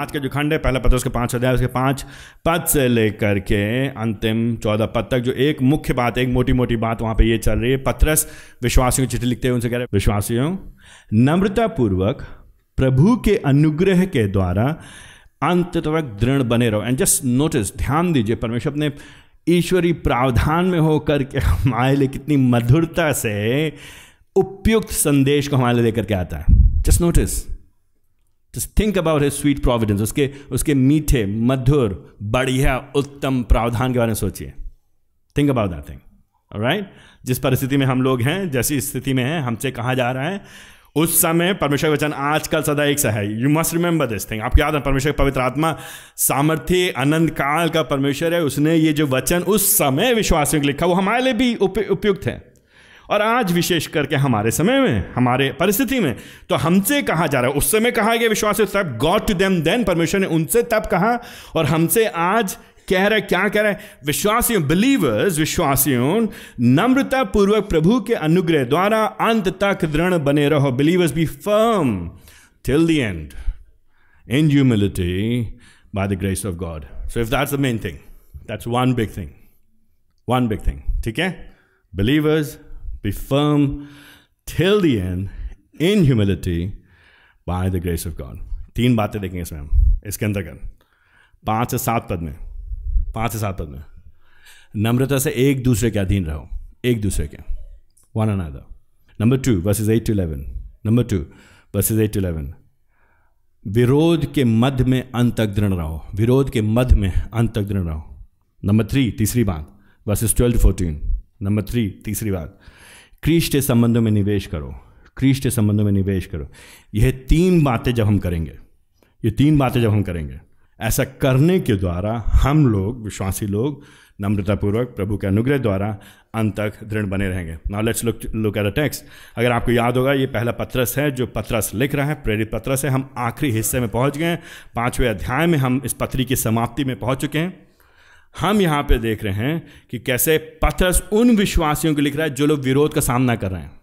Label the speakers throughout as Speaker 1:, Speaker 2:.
Speaker 1: आज का जो खंड है, पहला पत्र उसके पाँच अध्याय, उसके पाँच पद से लेकर के अंतिम चौदह पद तक जो एक मुख्य बात, एक मोटी मोटी बात वहाँ पे ये चल रही है। पत्रस विश्वासियों की चिट्ठी लिखते हैं उनसे कह रहे विश्वासियों नम्रता पूर्वक प्रभु के अनुग्रह के द्वारा अंत तक दृढ़ बने रहो। एंड जस्ट नोटिस ध्यान दीजिए, परमेश्वर अपने ईश्वरी प्रावधान में होकर के हमारे लिए कितनी मधुरता से उपयुक्त संदेश को हमारे लिए लेकर के आता है। Just notice just think about his sweet providence उसके उसके मीठे, मधुर, बढ़िया, उत्तम प्रावधान के बारे में सोचिए। Think about that thing right जिस परिस्थिति में हम लोग हैं, जैसी स्थिति में हैं, हमसे कहा जा रहा है, उस समय परमेश्वर वचन आजकल सदा एक सा है। You must remember this thing आपको याद है, परमेश्वर पवित्र आत्मा, सामर्थ्य, अनंत काल का परमेश्वर है। उसने ये जो वचन उस समय विश्वासियों को लिखा, वो हमारे लिए भी उपयुक्त है। और आज विशेष करके हमारे समय में, हमारे परिस्थिति में तो हमसे कहा जा रहा है, उस समय कहा गया विश्वास, तब गॉड टू देम देन परमेश्वर ने उनसे तब कहा, और हमसे आज कह रहे क्या कह रहे विश्वासियों बिलीवर्स विश्वासियों नम्रता पूर्वक प्रभु के अनुग्रह द्वारा अंत तक दृढ़ बने रहो। Believers be firm till the end in humility by the grace of God so if that's the main thing that's one big thing one big thing ठीक है? Believers Be firm till the end in humility by the grace of God. तीन बातें देखेंगे इसमें हम, इसके अंतर्गत पाँच से सात पद में, पाँच से सात पद में। नम्रता से एक दूसरे के अधीन रहो, एक दूसरे के one another number two verses eight to eleven number two verses eight to eleven विरोध के मध्य में अंत तक दृढ़ रहो, विरोध के मध्य में अंत तक दृढ़ रहो। नंबर थ्री तीसरी बात verses twelve to fourteen number three तीसरी बात क्रिस्ट संबंधों में निवेश करो। क्रिस्ट संबंधों में निवेश करो। यह तीन बातें जब हम करेंगे ये तीन बातें जब हम करेंगे, ऐसा करने के द्वारा हम लोग, विश्वासी लोग, नम्रतापूर्वक प्रभु के अनुग्रह द्वारा अंत तक दृढ़ बने रहेंगे। Now let's look look at the text अगर आपको याद होगा, ये पहला पत्रस है जो पत्रस लिख रहा है, प्रेरित पत्रस है। हम आखिरी हिस्से में पहुँच गए हैं। पाँचवें अध्याय में हम इस पत्री की समाप्ति में पहुँच चुके हैं। हम यहाँ पे देख रहे हैं कि कैसे पथरस उन विश्वासियों को लिख रहा है जो लोग विरोध का सामना कर रहे हैं।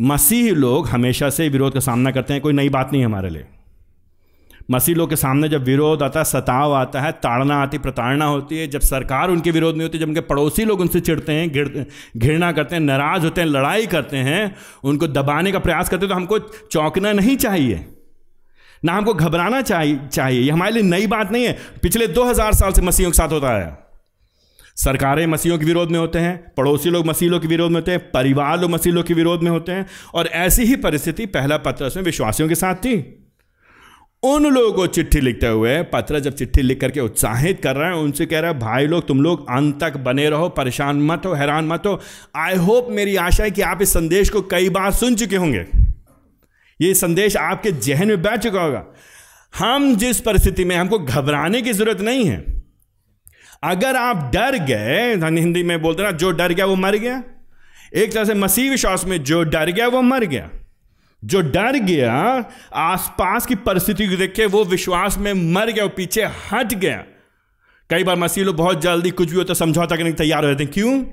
Speaker 1: मसीह लोग हमेशा से विरोध का सामना करते हैं, कोई नई बात नहीं हमारे लिए। मसीह लोग के सामने जब विरोध आता है, सताव आता है, ताड़ना आती, प्रताड़ना होती है, जब सरकार उनके विरोध में होती है, जब उनके पड़ोसी लोग उनसे चिड़ते हैं घृणा करते हैं, नाराज़ होते हैं, लड़ाई करते हैं, उनको दबाने का प्रयास करते हैं तो हमको चौंकना नहीं चाहिए। ना हमको घबराना चाहिए। चाहिए हमारे लिए नई बात नहीं है। पिछले 2000 साल से मसीहों के साथ होता है सरकारें मसीहों के विरोध में होते हैं, पड़ोसी लोग मसीहों के विरोध में होते हैं, परिवार लोग मसीहों के विरोध में होते हैं, और ऐसी ही परिस्थिति पहला पत्र में विश्वासियों के साथ थी। उन लोगों को चिट्ठी लिखते हुए, पत्र जब चिट्ठी लिख करके उत्साहित कर रहे हैं, उनसे कह रहा है, भाई लोग, तुम लोग अंत तक बने रहो, परेशान मत हो, हैरान मत हो। आई होप मेरी आशा है कि आप इस संदेश को कई बार सुन चुके होंगे। ये संदेश आपके जहन में बैठ चुका होगा। हम जिस परिस्थिति में हमको घबराने की ज़रूरत नहीं है। अगर आप डर गए हिंदी में बोलते ना, जो डर गया वो मर गया। एक तरह से मसीह विश्वास में जो डर गया वो मर गया। जो डर गया, आसपास की परिस्थिति को देख के वो विश्वास में मर गया, वो पीछे हट गया। कई बार मसीह लोग बहुत जल्दी कुछ भी होता समझौता करने के तैयार हो जाते हैं। क्यों?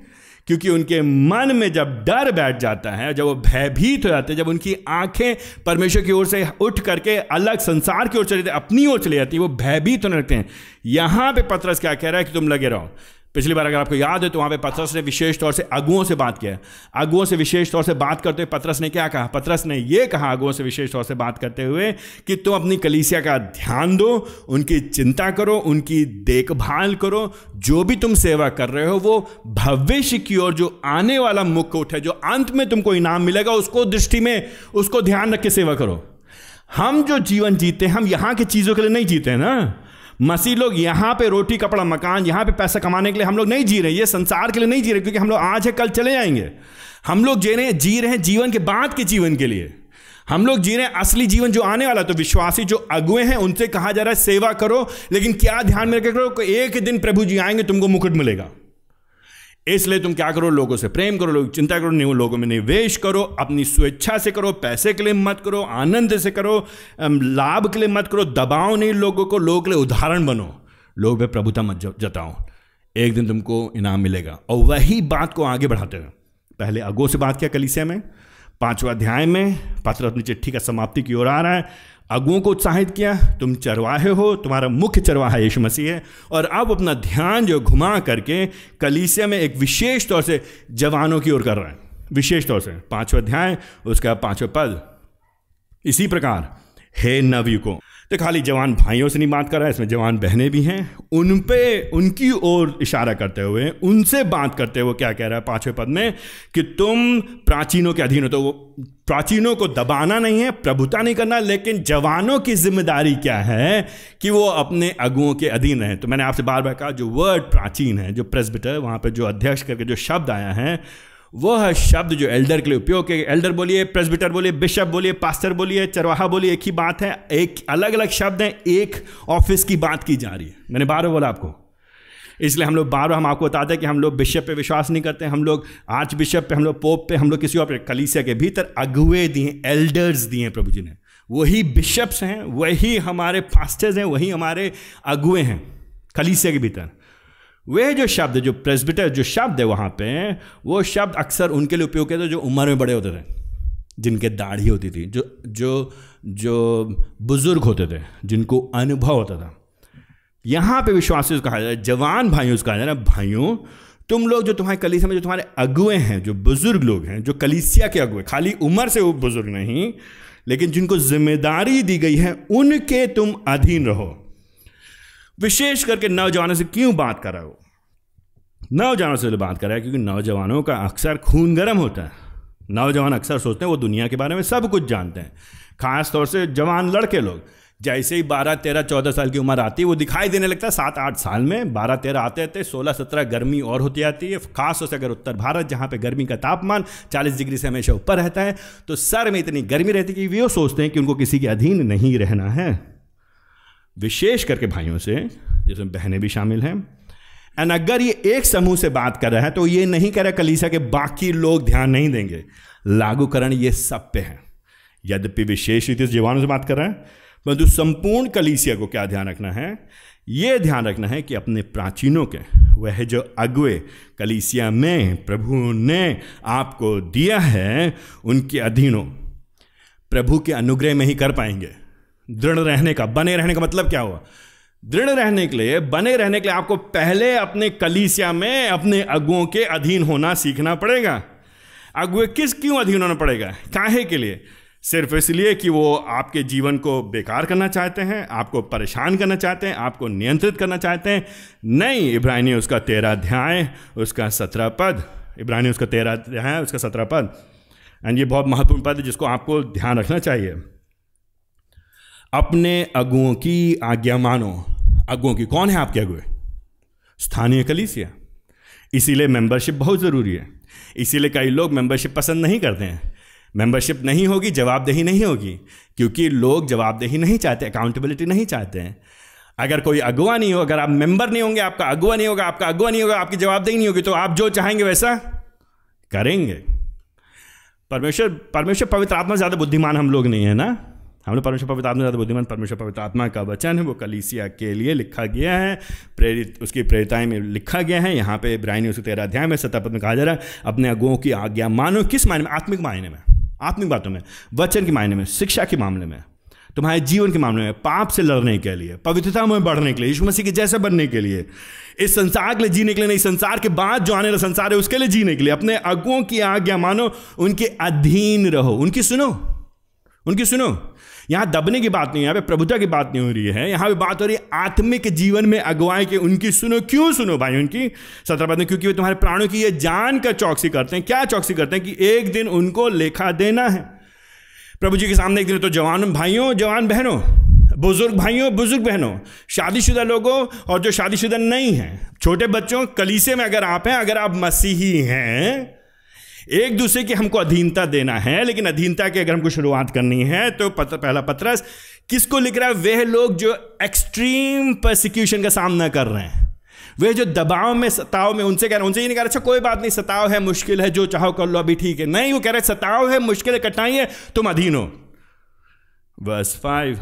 Speaker 1: क्योंकि उनके मन में जब डर बैठ जाता है, जब वो भयभीत हो जाते हैं, जब उनकी आँखें परमेश्वर की ओर से उठ करके अलग संसार की ओर चले जाते अपनी ओर चले जाती है, वो भयभीत होने लगते हैं। यहाँ पे पत्रस क्या कह रहा है कि तुम लगे रहो। पिछली बार अगर आपको याद है तो वहाँ पे पत्रस ने विशेष तौर से अगुओं से बात किया अगुओं से विशेष तौर से बात करते हुए पत्रस ने क्या कहा? पत्रस ने यह कहा अगुओं से विशेष तौर से बात करते हुए कि तुम अपनी कलीसिया का ध्यान दो, उनकी चिंता करो, उनकी देखभाल करो, जो भी तुम सेवा कर रहे हो, वो भविष्य की ओर जो आने वाला उठ है जो अंत में तुमको इनाम मिलेगा, उसको दृष्टि में, उसको ध्यान रख के सेवा करो। हम जो जीवन जीते हैं, हम यहाँ की चीज़ों के लिए नहीं जीते ना? मसीह लोग यहाँ पे रोटी, कपड़ा, मकान, यहाँ पे पैसा कमाने के लिए हम लोग नहीं जी रहे ये संसार के लिए नहीं जी रहे, क्योंकि हम लोग आज है, कल चले जाएँगे हम लोग जी रहे हैं, जी रहे हैं जीवन के बाद के जीवन के लिए। हम लोग जी रहे हैं असली जीवन जो आने वाला तो विश्वासी जो अगुए हैं, उनसे कहा जा रहा है, सेवा करो, लेकिन क्या ध्यान में रखे एक दिन प्रभु जी आएँगे, तुमको मुकुट मिलेगा। इसलिए तुम क्या करो? लोगों से प्रेम करो, लोग चिंता करो, नहीं, लोगों में निवेश करो, अपनी स्वेच्छा से करो, पैसे के लिए मत करो, आनंद से करो लाभ के लिए मत करो, दबाओ नहीं लोगों को, लोगों के लिए उदाहरण बनो। लोग में प्रभुता मत जताओ। एक दिन तुमको इनाम मिलेगा। और वही बात को आगे बढ़ाते हैं। पहले अगो से बात किया कलिसिया में, पांचवा अध्याय में पात्र अपनी चिट्ठी का समाप्ति की ओर आ रहा है। अगुओं को उत्साहित किया, तुम चरवाहे हो, तुम्हारा मुख्य चरवाहा यीशु मसीह है। और आप अपना ध्यान जो घुमा करके कलीसिया में एक विशेष तौर से जवानों की ओर कर रहे हैं। विशेष तौर से, पांचवा अध्याय, उसका पांचवा पद। इसी प्रकार, हे नवयुकों तो खाली जवान भाइयों से नहीं बात कर रहा है, इसमें जवान बहनें भी हैं। उन पे, उनकी ओर इशारा करते हुए, उनसे बात करते हुए क्या कह रहा है पाँचवें पद में? कि तुम प्राचीनों के अधीन हो तो वो प्राचीनों को दबाना नहीं है, प्रभुता नहीं करना, लेकिन जवानों की ज़िम्मेदारी क्या है कि वो अपने अगुओं के अधीन रहें तो मैंने आपसे बार बार कहा, जो वर्ड प्राचीन है, जो प्रेसबिटर वहाँ पर जो अध्यक्ष करके जो शब्द आया है वह शब्द जो एल्डर के लिए उपयोग किए एल्डर बोलिए, प्रेसबिटर बोलिए, बिशप बोलिए, पास्टर बोलिए, चरवाहा बोलिए, एक ही बात है, एक अलग अलग शब्द हैं, एक ऑफ़िस की बात की जा रही है। मैंने बार बोला आपको। इसलिए हम लोग बार बार हम आपको बताते हैं कि हम लोग बिशप पे विश्वास नहीं करते, हम लोग आर्च बिशप पे, हम लोग पोप पे, हम लोग किसी और कलीसिया के भीतर अगुए दिए, एल्डर्स दिए हैं प्रभु जी ने। वही बिशप्स हैं, वही हमारे फास्टर्स हैं, वही हमारे अगुए हैं, कलीसिया के भीतर। वे जो शब्द, जो प्रेसबिटर जो शब्द है वहाँ पे, वो शब्द अक्सर उनके लिए उपयोग किया थे जो उम्र में बड़े होते थे, जिनके दाढ़ी होती थी, जो जो जो बुज़ुर्ग होते थे, जिनको अनुभव होता था। यहाँ पे विश्वासी कहा जाए जवान भाइयों से कहा जाए ना भाइयों, तुम लोग जो तुम्हारे कलीसिया में जो तुम्हारे अगुए हैं, जो बुज़ुर्ग लोग हैं, जो कलीसिया के अगुए, खाली उम्र से वो बुज़ुर्ग नहीं, लेकिन जिनको ज़िम्मेदारी दी गई है, उनके तुम अधीन रहो। विशेष करके नौजवानों से क्यों बात कर रहा हो? नौजवानों से बात कर रहा है क्योंकि नौजवानों का अक्सर खून गर्म होता है। नौजवान अक्सर सोचते हैं वो दुनिया के बारे में सब कुछ जानते हैं। खास तौर से जवान लड़के लोग। जैसे ही बारह, तेरह, चौदह साल की उम्र आती है, वो दिखाई देने लगता है, सात, आठ साल में बारह, तेरह आते आते, सोलह, सत्रह, गर्मी और होती आती है। खास तौर से अगर उत्तर भारत, जहाँ पे गर्मी का तापमान चालीस डिग्री से हमेशा ऊपर रहता है तो सर में इतनी गर्मी रहती है कि वो सोचते हैं कि उनको किसी के अधीन नहीं रहना है। विशेष करके भाइयों से, जिसमें बहनें भी शामिल हैं। एंड अगर ये एक समूह से बात कर रहा है तो ये नहीं कह रहा कलीसा के बाकी लोग ध्यान नहीं देंगे। लागूकरण ये सब पे है। यद्यपि विशेष रीति से जवानों से बात कर रहे हैं, परंतु संपूर्ण कलीसिया को क्या ध्यान रखना है? ये ध्यान रखना है कि अपने प्राचीनों के, वह जो अगुए कलीसिया में प्रभु ने आपको दिया है, उनके अधीनों, प्रभु के अनुग्रह में ही कर पाएँगे। दृढ़ रहने का, बने रहने का मतलब क्या हुआ? दृढ़ रहने के लिए, बने रहने के लिए आपको पहले अपने कलीसिया में अपने अगुओं के अधीन होना सीखना पड़ेगा। अगुए किस, क्यों अधीन होना पड़ेगा? काहे के लिए? सिर्फ़ इसलिए कि वो आपके जीवन को बेकार करना चाहते हैं, आपको परेशान करना चाहते हैं, आपको नियंत्रित करना चाहते हैं। नहीं इब्राहिनी उसका तेरह अध्याय, उसका सत्रह पद इब्राहिनी उसका तेरह अध्याय, उसका सत्रह पद। एंड ये बहुत महत्वपूर्ण पद है जिसको आपको ध्यान रखना चाहिए। अपने अगुओं की आज्ञा मानो। अगुओं की कौन है आपके अगुए स्थानीय कलीसिया। इसीलिए मेंबरशिप बहुत ज़रूरी है। इसीलिए कई लोग मेंबरशिप पसंद नहीं करते हैं। मेंबरशिप नहीं होगी, जवाबदेही नहीं होगी, क्योंकि लोग जवाबदेही नहीं चाहते अकाउंटेबिलिटी नहीं चाहते हैं। अगर कोई अगुआ नहीं हो, अगर आप मेंबर नहीं होंगे, आपका अगुआ नहीं होगा, आपका अगुआ नहीं होगा, आपकी जवाबदेही नहीं होगी तो आप जो चाहेंगे वैसा करेंगे। परमेश्वर परमेश्वर पवित्र आत्मा ज़्यादा बुद्धिमान हम लोग नहीं है ना? हमने परमेश्वर पवित्र आत्मा ज़्यादा बुद्धिमान, परमेश्वर पवित्र आत्मा का वचन है, वो कलीसिया के लिए लिखा गया है। प्रेरित, उसकी प्रेरिताएँ में लिखा गया है। यहाँ पे इब्राहिम उसके तेरह अध्याय में सतापद में कहा जा रहा है, अपने अगुओं की आज्ञा मानो। किस मायने में? आत्मिक मायने में। आत्मिक बातों में। वचन के मायने में, शिक्षा के मामले में, तुम्हारे जीवन के मामले में, पाप से लड़ने के लिए, पवित्रता में बढ़ने के लिए, यीशु मसीह के जैसे बनने के लिए, इस संसार के लिए जीने के लिए नहीं, संसार के बाद जो आने वाला संसार है, उसके लिए जीने के लिए, अपने अगुओं की आज्ञा मानो, उनके अधीन रहो। उनकी सुनो। उनकी सुनो, यहाँ दबने की बात नहीं यहाँ पे प्रभुता की बात नहीं हो रही है। यहाँ पे बात हो रही है आत्मिक जीवन में अगुवाई के। उनकी सुनो, क्यों सुनो भाई उनकी? सत्रह बात क्योंकि वे तुम्हारे प्राणों की ये जान कर चौकसी करते हैं। क्या चौकसी करते हैं कि एक दिन उनको लेखा देना है? प्रभु जी के सामने एक दिन तो जवान भाइयों, जवान बहनों, बुज़ुर्ग भाइयों, बुज़ुर्ग बहनों, शादीशुदा लोगों और जो शादीशुदा नहीं हैं। छोटे बच्चों, कलीसे में अगर आप हैं, अगर आप मसीही हैं एक दूसरे की हमको अधीनता देना है लेकिन अधीनता की अगर हमको शुरुआत करनी है तो पत्र, पहला पत्रस किसको लिख रहा है? वह लोग जो एक्सट्रीम प्रोसिक्यूशन का सामना कर रहे हैं। वे जो दबाव में सताव में उनसे कह रहे हैं उनसे ये नहीं कह रहे अच्छा कोई बात नहीं सताव है मुश्किल है जो चाहो कर लो अभी ठीक है। नहीं वो कह रहे सताव है मुश्किल है कठिनाई है तुम अधीन हो। बस फाइव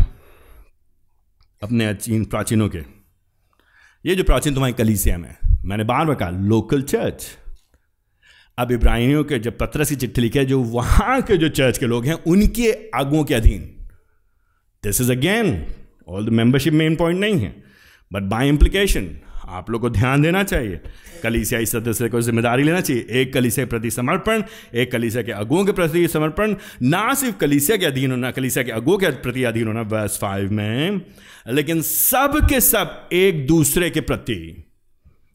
Speaker 1: अपने अचीन प्राचीनों के। ये जो प्राचीन तुम्हारी कलीसिया में मैंने बार बार कहा लोकल चर्च अब इब्राहिमियों के जब पत्रस की चिट्ठी लिखी है, जो वहाँ के जो चर्च के लोग हैं, उनके आगुओं के अधीन। This is again all the membership main point नहीं है बट बाय इम्प्लीकेशन आप लोग को ध्यान देना चाहिए। कलीसिया इस सदस्य को ज़िम्मेदारी लेना चाहिए। एक कलीसिया के प्रति समर्पण, एक कलीसिया के अगुओं के प्रति समर्पण, ना सिर्फ़ कलीसिया के अधीन होना, कलीसिया के अगुओं के प्रति अधीन होना वर्स फाइव में, लेकिन सब के सब एक दूसरे के प्रति।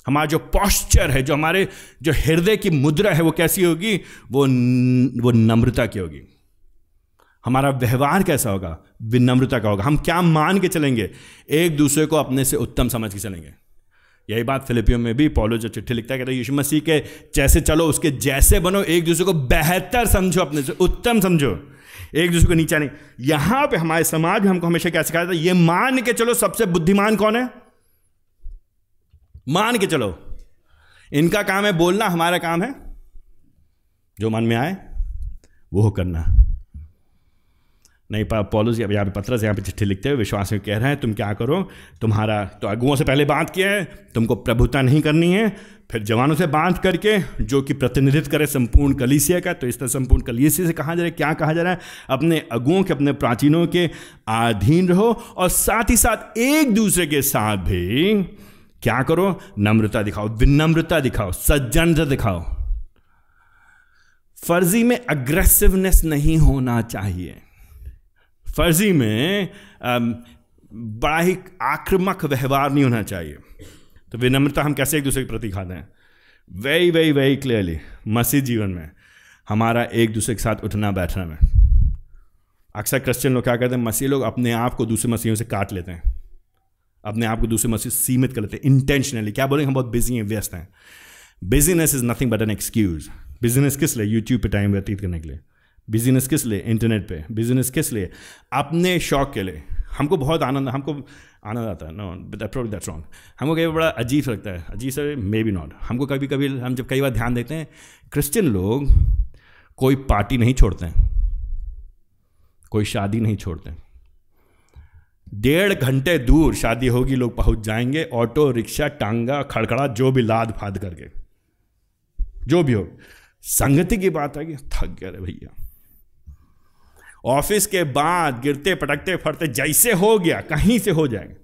Speaker 1: हमारा जो पॉस्चर है, जो हमारे जो हृदय की मुद्रा है, वो कैसी होगी? वो वो नम्रता की होगी। हमारा व्यवहार कैसा होगा? विनम्रता का होगा। हम क्या मान के चलेंगे? एक दूसरे को अपने से उत्तम समझ के चलेंगे। यही बात फिलिपियो में भी पॉलो जो चिट्ठी लिखता है, कहता यीशु मसीह के जैसे चलो, उसके जैसे बनो। एक दूसरे को बेहतर समझो, अपने से उत्तम समझो। एक दूसरे को नीचा नहीं। यहाँ पे हमारे समाज में हमको हमेशा क्या सिखाया था ये मान के चलो, सबसे बुद्धिमान कौन है? मान के चलो। इनका काम है बोलना, हमारा काम है जो मन में आए, वो करना। नहीं पॉलोस यहाँ पे पत्र से यहाँ पे चिट्ठी लिखते हुए विश्वास में कह रहे हैं, तुम क्या करो? तुम्हारा तो अगुओं से पहले बात किया है, तुमको प्रभुता नहीं करनी है, फिर जवानों से बात करके, जो कि प्रतिनिधित्व करे संपूर्ण कलीसिया का तो इस तरह संपूर्ण कलीसिया से कहा जा रहा है, क्या कहा जा रहा है? अपने अगुओं के, अपने प्राचीनों के अधीन रहो, और साथ ही साथ एक दूसरे के साथ भी क्या करो? नम्रता दिखाओ, विनम्रता दिखाओ, सज्जनता दिखाओ। फर्जी में अग्रेसिवनेस नहीं होना चाहिए। फर्जी में बड़ा ही आक्रामक व्यवहार नहीं होना चाहिए। तो विनम्रता हम कैसे एक दूसरे के प्रति खाते हैं? वेरी वेरी वेरी क्लियरली मसीह जीवन में, हमारा एक दूसरे के साथ उठना, बैठना में। अक्सर क्रिश्चियन लोग क्या करते हैं? मसीह लोग अपने आप को दूसरे मसीहों से काट लेते हैं। अपने आप को दूसरे मसीह सीमित कर लेते हैं इंटेंशनली क्या बोलेंगे? हम बहुत बिज़ी हैं, व्यस्त हैं। Busyness is nothing but an excuse business किस लिए? यूट्यूब पे टाइम व्यतीत करने के लिए। बिज़नेस किस लिए? इंटरनेट पे। बिज़नेस किस लिए? अपने शौक के लिए। हमको बहुत आनंद, हमको आनंद आता है। नो दैट्स रॉन्ग हमको कई बड़ा अजीब लगता है। अजीब से मे बी नॉट हमको कभी कभी हम जब कई बार ध्यान देते हैं क्रिश्चियन लोग कोई पार्टी नहीं छोड़ते हैं। कोई शादी नहीं छोड़ते डेढ़ घंटे दूर शादी होगी, लोग पहुँच जाएँगे, ऑटो, रिक्शा, टांगा, खड़खड़ा, जो भी लाद फाद करके, जो भी हो। संगति की बात है कि थक गया रे भैया। ऑफ़िस के बाद गिरते, पटकते, फटते, जैसे हो गया, कहीं से हो जाएगा।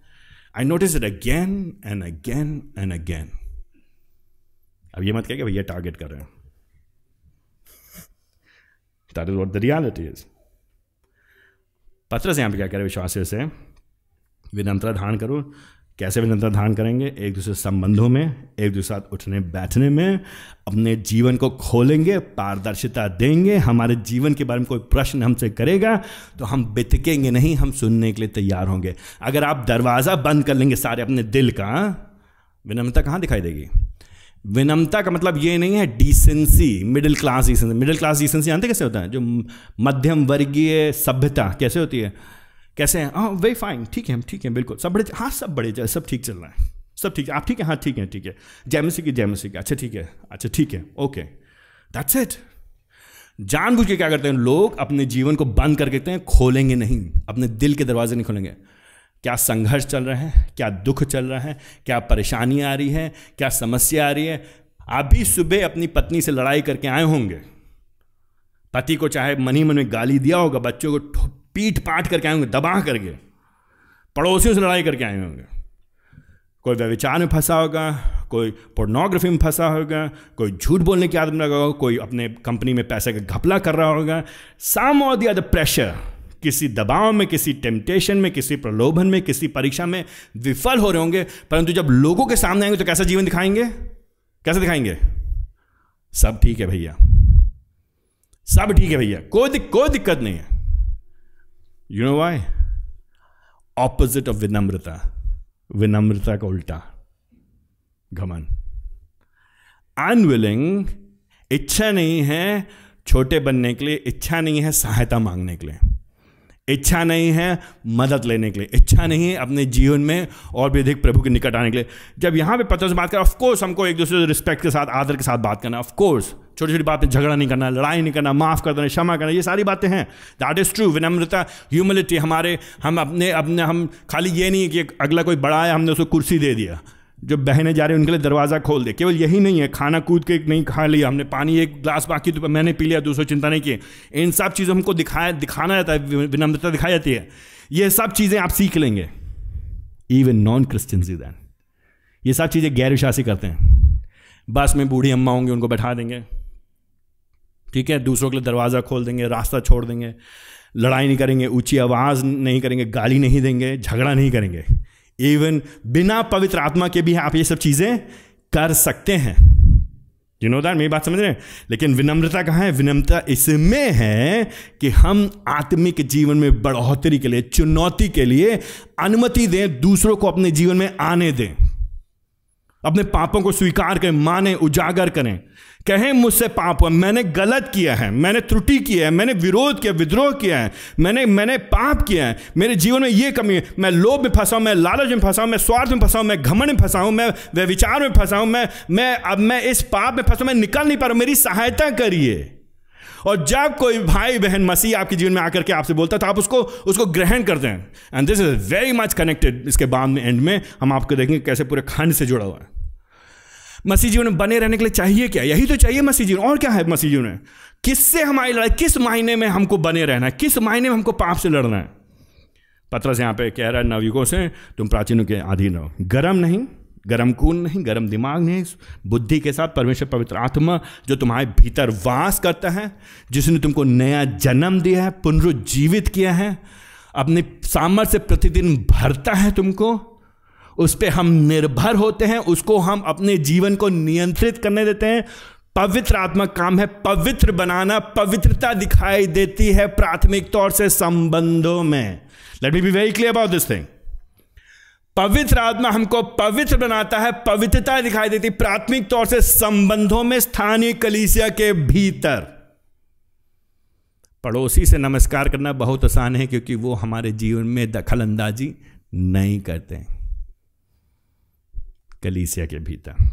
Speaker 1: I notice it again and again and again अब ये मत कह भैया टारगेट कर रहे हैं। That is what the reality is पत्र से यहाँ पे क्या कह रहे विश्वास से? विनम्रता धारण करो। कैसे विनम्रता धारण करेंगे? एक दूसरे संबंधों में, एक दूसरे साथ उठने, बैठने में, अपने जीवन को खोलेंगे, पारदर्शिता देंगे, हमारे जीवन के बारे में कोई प्रश्न हमसे करेगा तो हम बितकेंगे नहीं, हम सुनने के लिए तैयार होंगे। अगर आप दरवाज़ा बंद कर लेंगे सारे अपने दिल का, विनम्रता कहाँ दिखाई देगी? विनम्रता का मतलब ये नहीं है decency middle class decency middle class decency जानते कैसे होता है? जो मध्यम वर्गीय सभ्यता कैसे होती है? कैसे हैं? हाँ वेरी फाइन ठीक है, हम ठीक है, बिल्कुल। सब बड़े हाँ सब बड़े चल सब ठीक चल रहा है। सब ठीक है। आप ठीक है? हाँ ठीक है ठीक है। जैमसी की जैमसी की। अच्छा ठीक है। अच्छा ठीक है। ओके दैट्स इट जानबूझ के क्या करते हैं? लोग अपने जीवन को बंद कर देते हैं, खोलेंगे नहीं। अपने दिल के दरवाजे नहीं खोलेंगे। क्या संघर्ष चल रहे हैं? क्या दुख चल रहा है? क्या परेशानी आ रही है? क्या समस्या आ रही है? अभी सुबह अपनी पत्नी से लड़ाई करके आए होंगे। पति को चाहे मनी मन में गाली दिया होगा, बच्चों को पीट पाट करके आए होंगे दबा करके। पड़ोसियों से लड़ाई करके आए होंगे। कोई व्यविचार में फंसा होगा कोई पोर्नोग्राफी में फंसा होगा कोई झूठ बोलने की आदत में लगा होगा कोई अपने कंपनी में पैसे का घपला कर रहा होगा। साम और द प्रेशर किसी दबाव में किसी टेम्पटेशन में किसी प्रलोभन में किसी परीक्षा में विफल हो रहे होंगे। परंतु जब लोगों के सामने आएँगे तो कैसा जीवन दिखाएँगे? कैसे दिखाएँगे? सब ठीक है भैया। सब ठीक है भैया। कोई दिक, कोई दिक्कत नहीं है। You know why opposite of विनम्रता विनम्रता का उल्टा घमन अनविलिंग इच्छा नहीं है छोटे बनने के लिए, इच्छा नहीं है सहायता मांगने के लिए। इच्छा नहीं है मदद लेने के लिए। इच्छा नहीं है अपने जीवन में और भी अधिक प्रभु के निकट आने के लिए। जब यहाँ पे पत्र से बात करें ऑफकोर्स हमको एक दूसरे से रिस्पेक्ट के साथ, आदर के साथ बात करना ऑफकोर्स छोटी छोटी बातें, झगड़ा नहीं करना, लड़ाई नहीं करना, माफ़ कर देना, क्षमा करना, ये सारी बातें हैं। दैट इज़ ट्रू विनम्रता ह्यूमिलिटी हमारे, हम अपने अपने, हम खाली ये नहीं है कि अगला कोई बड़ा है हमने उसको कुर्सी दे दिया। जो बहने जा रहे हैं, उनके लिए दरवाज़ा खोल दे। केवल यही नहीं है, खाना कूद के एक नहीं खा लिया, हमने पानी एक ग्लास बाकी तो मैंने पी लिया, दूसरों चिंता नहीं की। इन सब चीज़ों हमको दिखाया, दिखाना जाता है विनम्रता दिखाई जाती है। ये सब चीज़ें आप सीख लेंगे। इवन नॉन क्रिश्चियन दैन ये सब चीज़ें गैर विश्वासी करते हैं। बस में बूढ़ी अम्मा होंगी, उनको बैठा देंगे। ठीक है? दूसरों के लिए दरवाज़ा खोल देंगे, रास्ता छोड़ देंगे, लड़ाई नहीं करेंगे, ऊँची आवाज़ नहीं करेंगे, गाली नहीं देंगे, झगड़ा नहीं करेंगे। इवन बिना पवित्र आत्मा के भी आप ये सब चीज़ें कर सकते हैं। यू मेरी बात समझ रहे हैं? लेकिन विनम्रता कहाँ है? विनम्रता इसमें है कि हम आत्मिक जीवन में बढ़ोतरी के लिए, चुनौती के लिए अनुमति दें, दूसरों को अपने जीवन में आने दें। अपने पापों को स्वीकार करें, माने, उजागर करें। कहें मुझसे पाप हुआ। मैंने गलत किया है, मैंने त्रुटि किया है, मैंने विरोध किया, विद्रोह किया है, मैंने मैंने पाप किया है। मेरे जीवन में ये कमी है, मैं लोभ में फंसा हूँ, मैं लालच में फंसा हूँ, मैं स्वार्थ में फंसा हूँ, मैं घमंड में फंसा हूँ, मैं वे विचार में फंसा हूँ, मैं मैं, अब मैं इस पाप में फंसा मैं निकल नहीं पा रहा मेरी सहायता करिए। और जब कोई भाई बहन मसीह आपके जीवन में आकर के आपसे बोलता है तो आप उसको उसको ग्रहण करते हैं। And this is very much connected इसके बाद में एंड में, हम आपको देखेंगे कैसे पूरे खंड से जुड़ा हुआ है। मसीह जीवन में बने रहने के लिए चाहिए क्या? यही तो चाहिए मसीह जीवन और क्या है मसीह जीवन में किससे हमारी लड़ाई, किस मायने में हमको बने रहना है? किस महीने में हमको पाप से लड़ना है? पत्रस यहाँ पे कह रहा है नवयुगों से, तुम प्राचीनों के अधीन हो गर्म नहीं, गर्म खून नहीं, गर्म दिमाग नहीं, बुद्धि के साथ परमेश्वर पवित्र आत्मा जो तुम्हारे भीतर वास करता है, जिसने तुमको नया जन्म दिया है, पुनरुज्जीवित किया है, अपने सामर्थ्य से प्रतिदिन भरता है तुमको उस पर हम निर्भर होते हैं, उसको हम अपने जीवन को नियंत्रित करने देते हैं। पवित्र आत्मा काम है पवित्र बनाना, पवित्रता दिखाई देती है प्राथमिक तौर से संबंधों में। Let me be very clear about this thing पवित्र आत्मा हमको पवित्र बनाता है, पवित्रता दिखाई देती प्राथमिक तौर से संबंधों में स्थानीय कलीसिया के भीतर। पड़ोसी से नमस्कार करना बहुत आसान है, क्योंकि वो हमारे जीवन में दखल अंदाजी नहीं करते हैं। कलीसिया के भीतर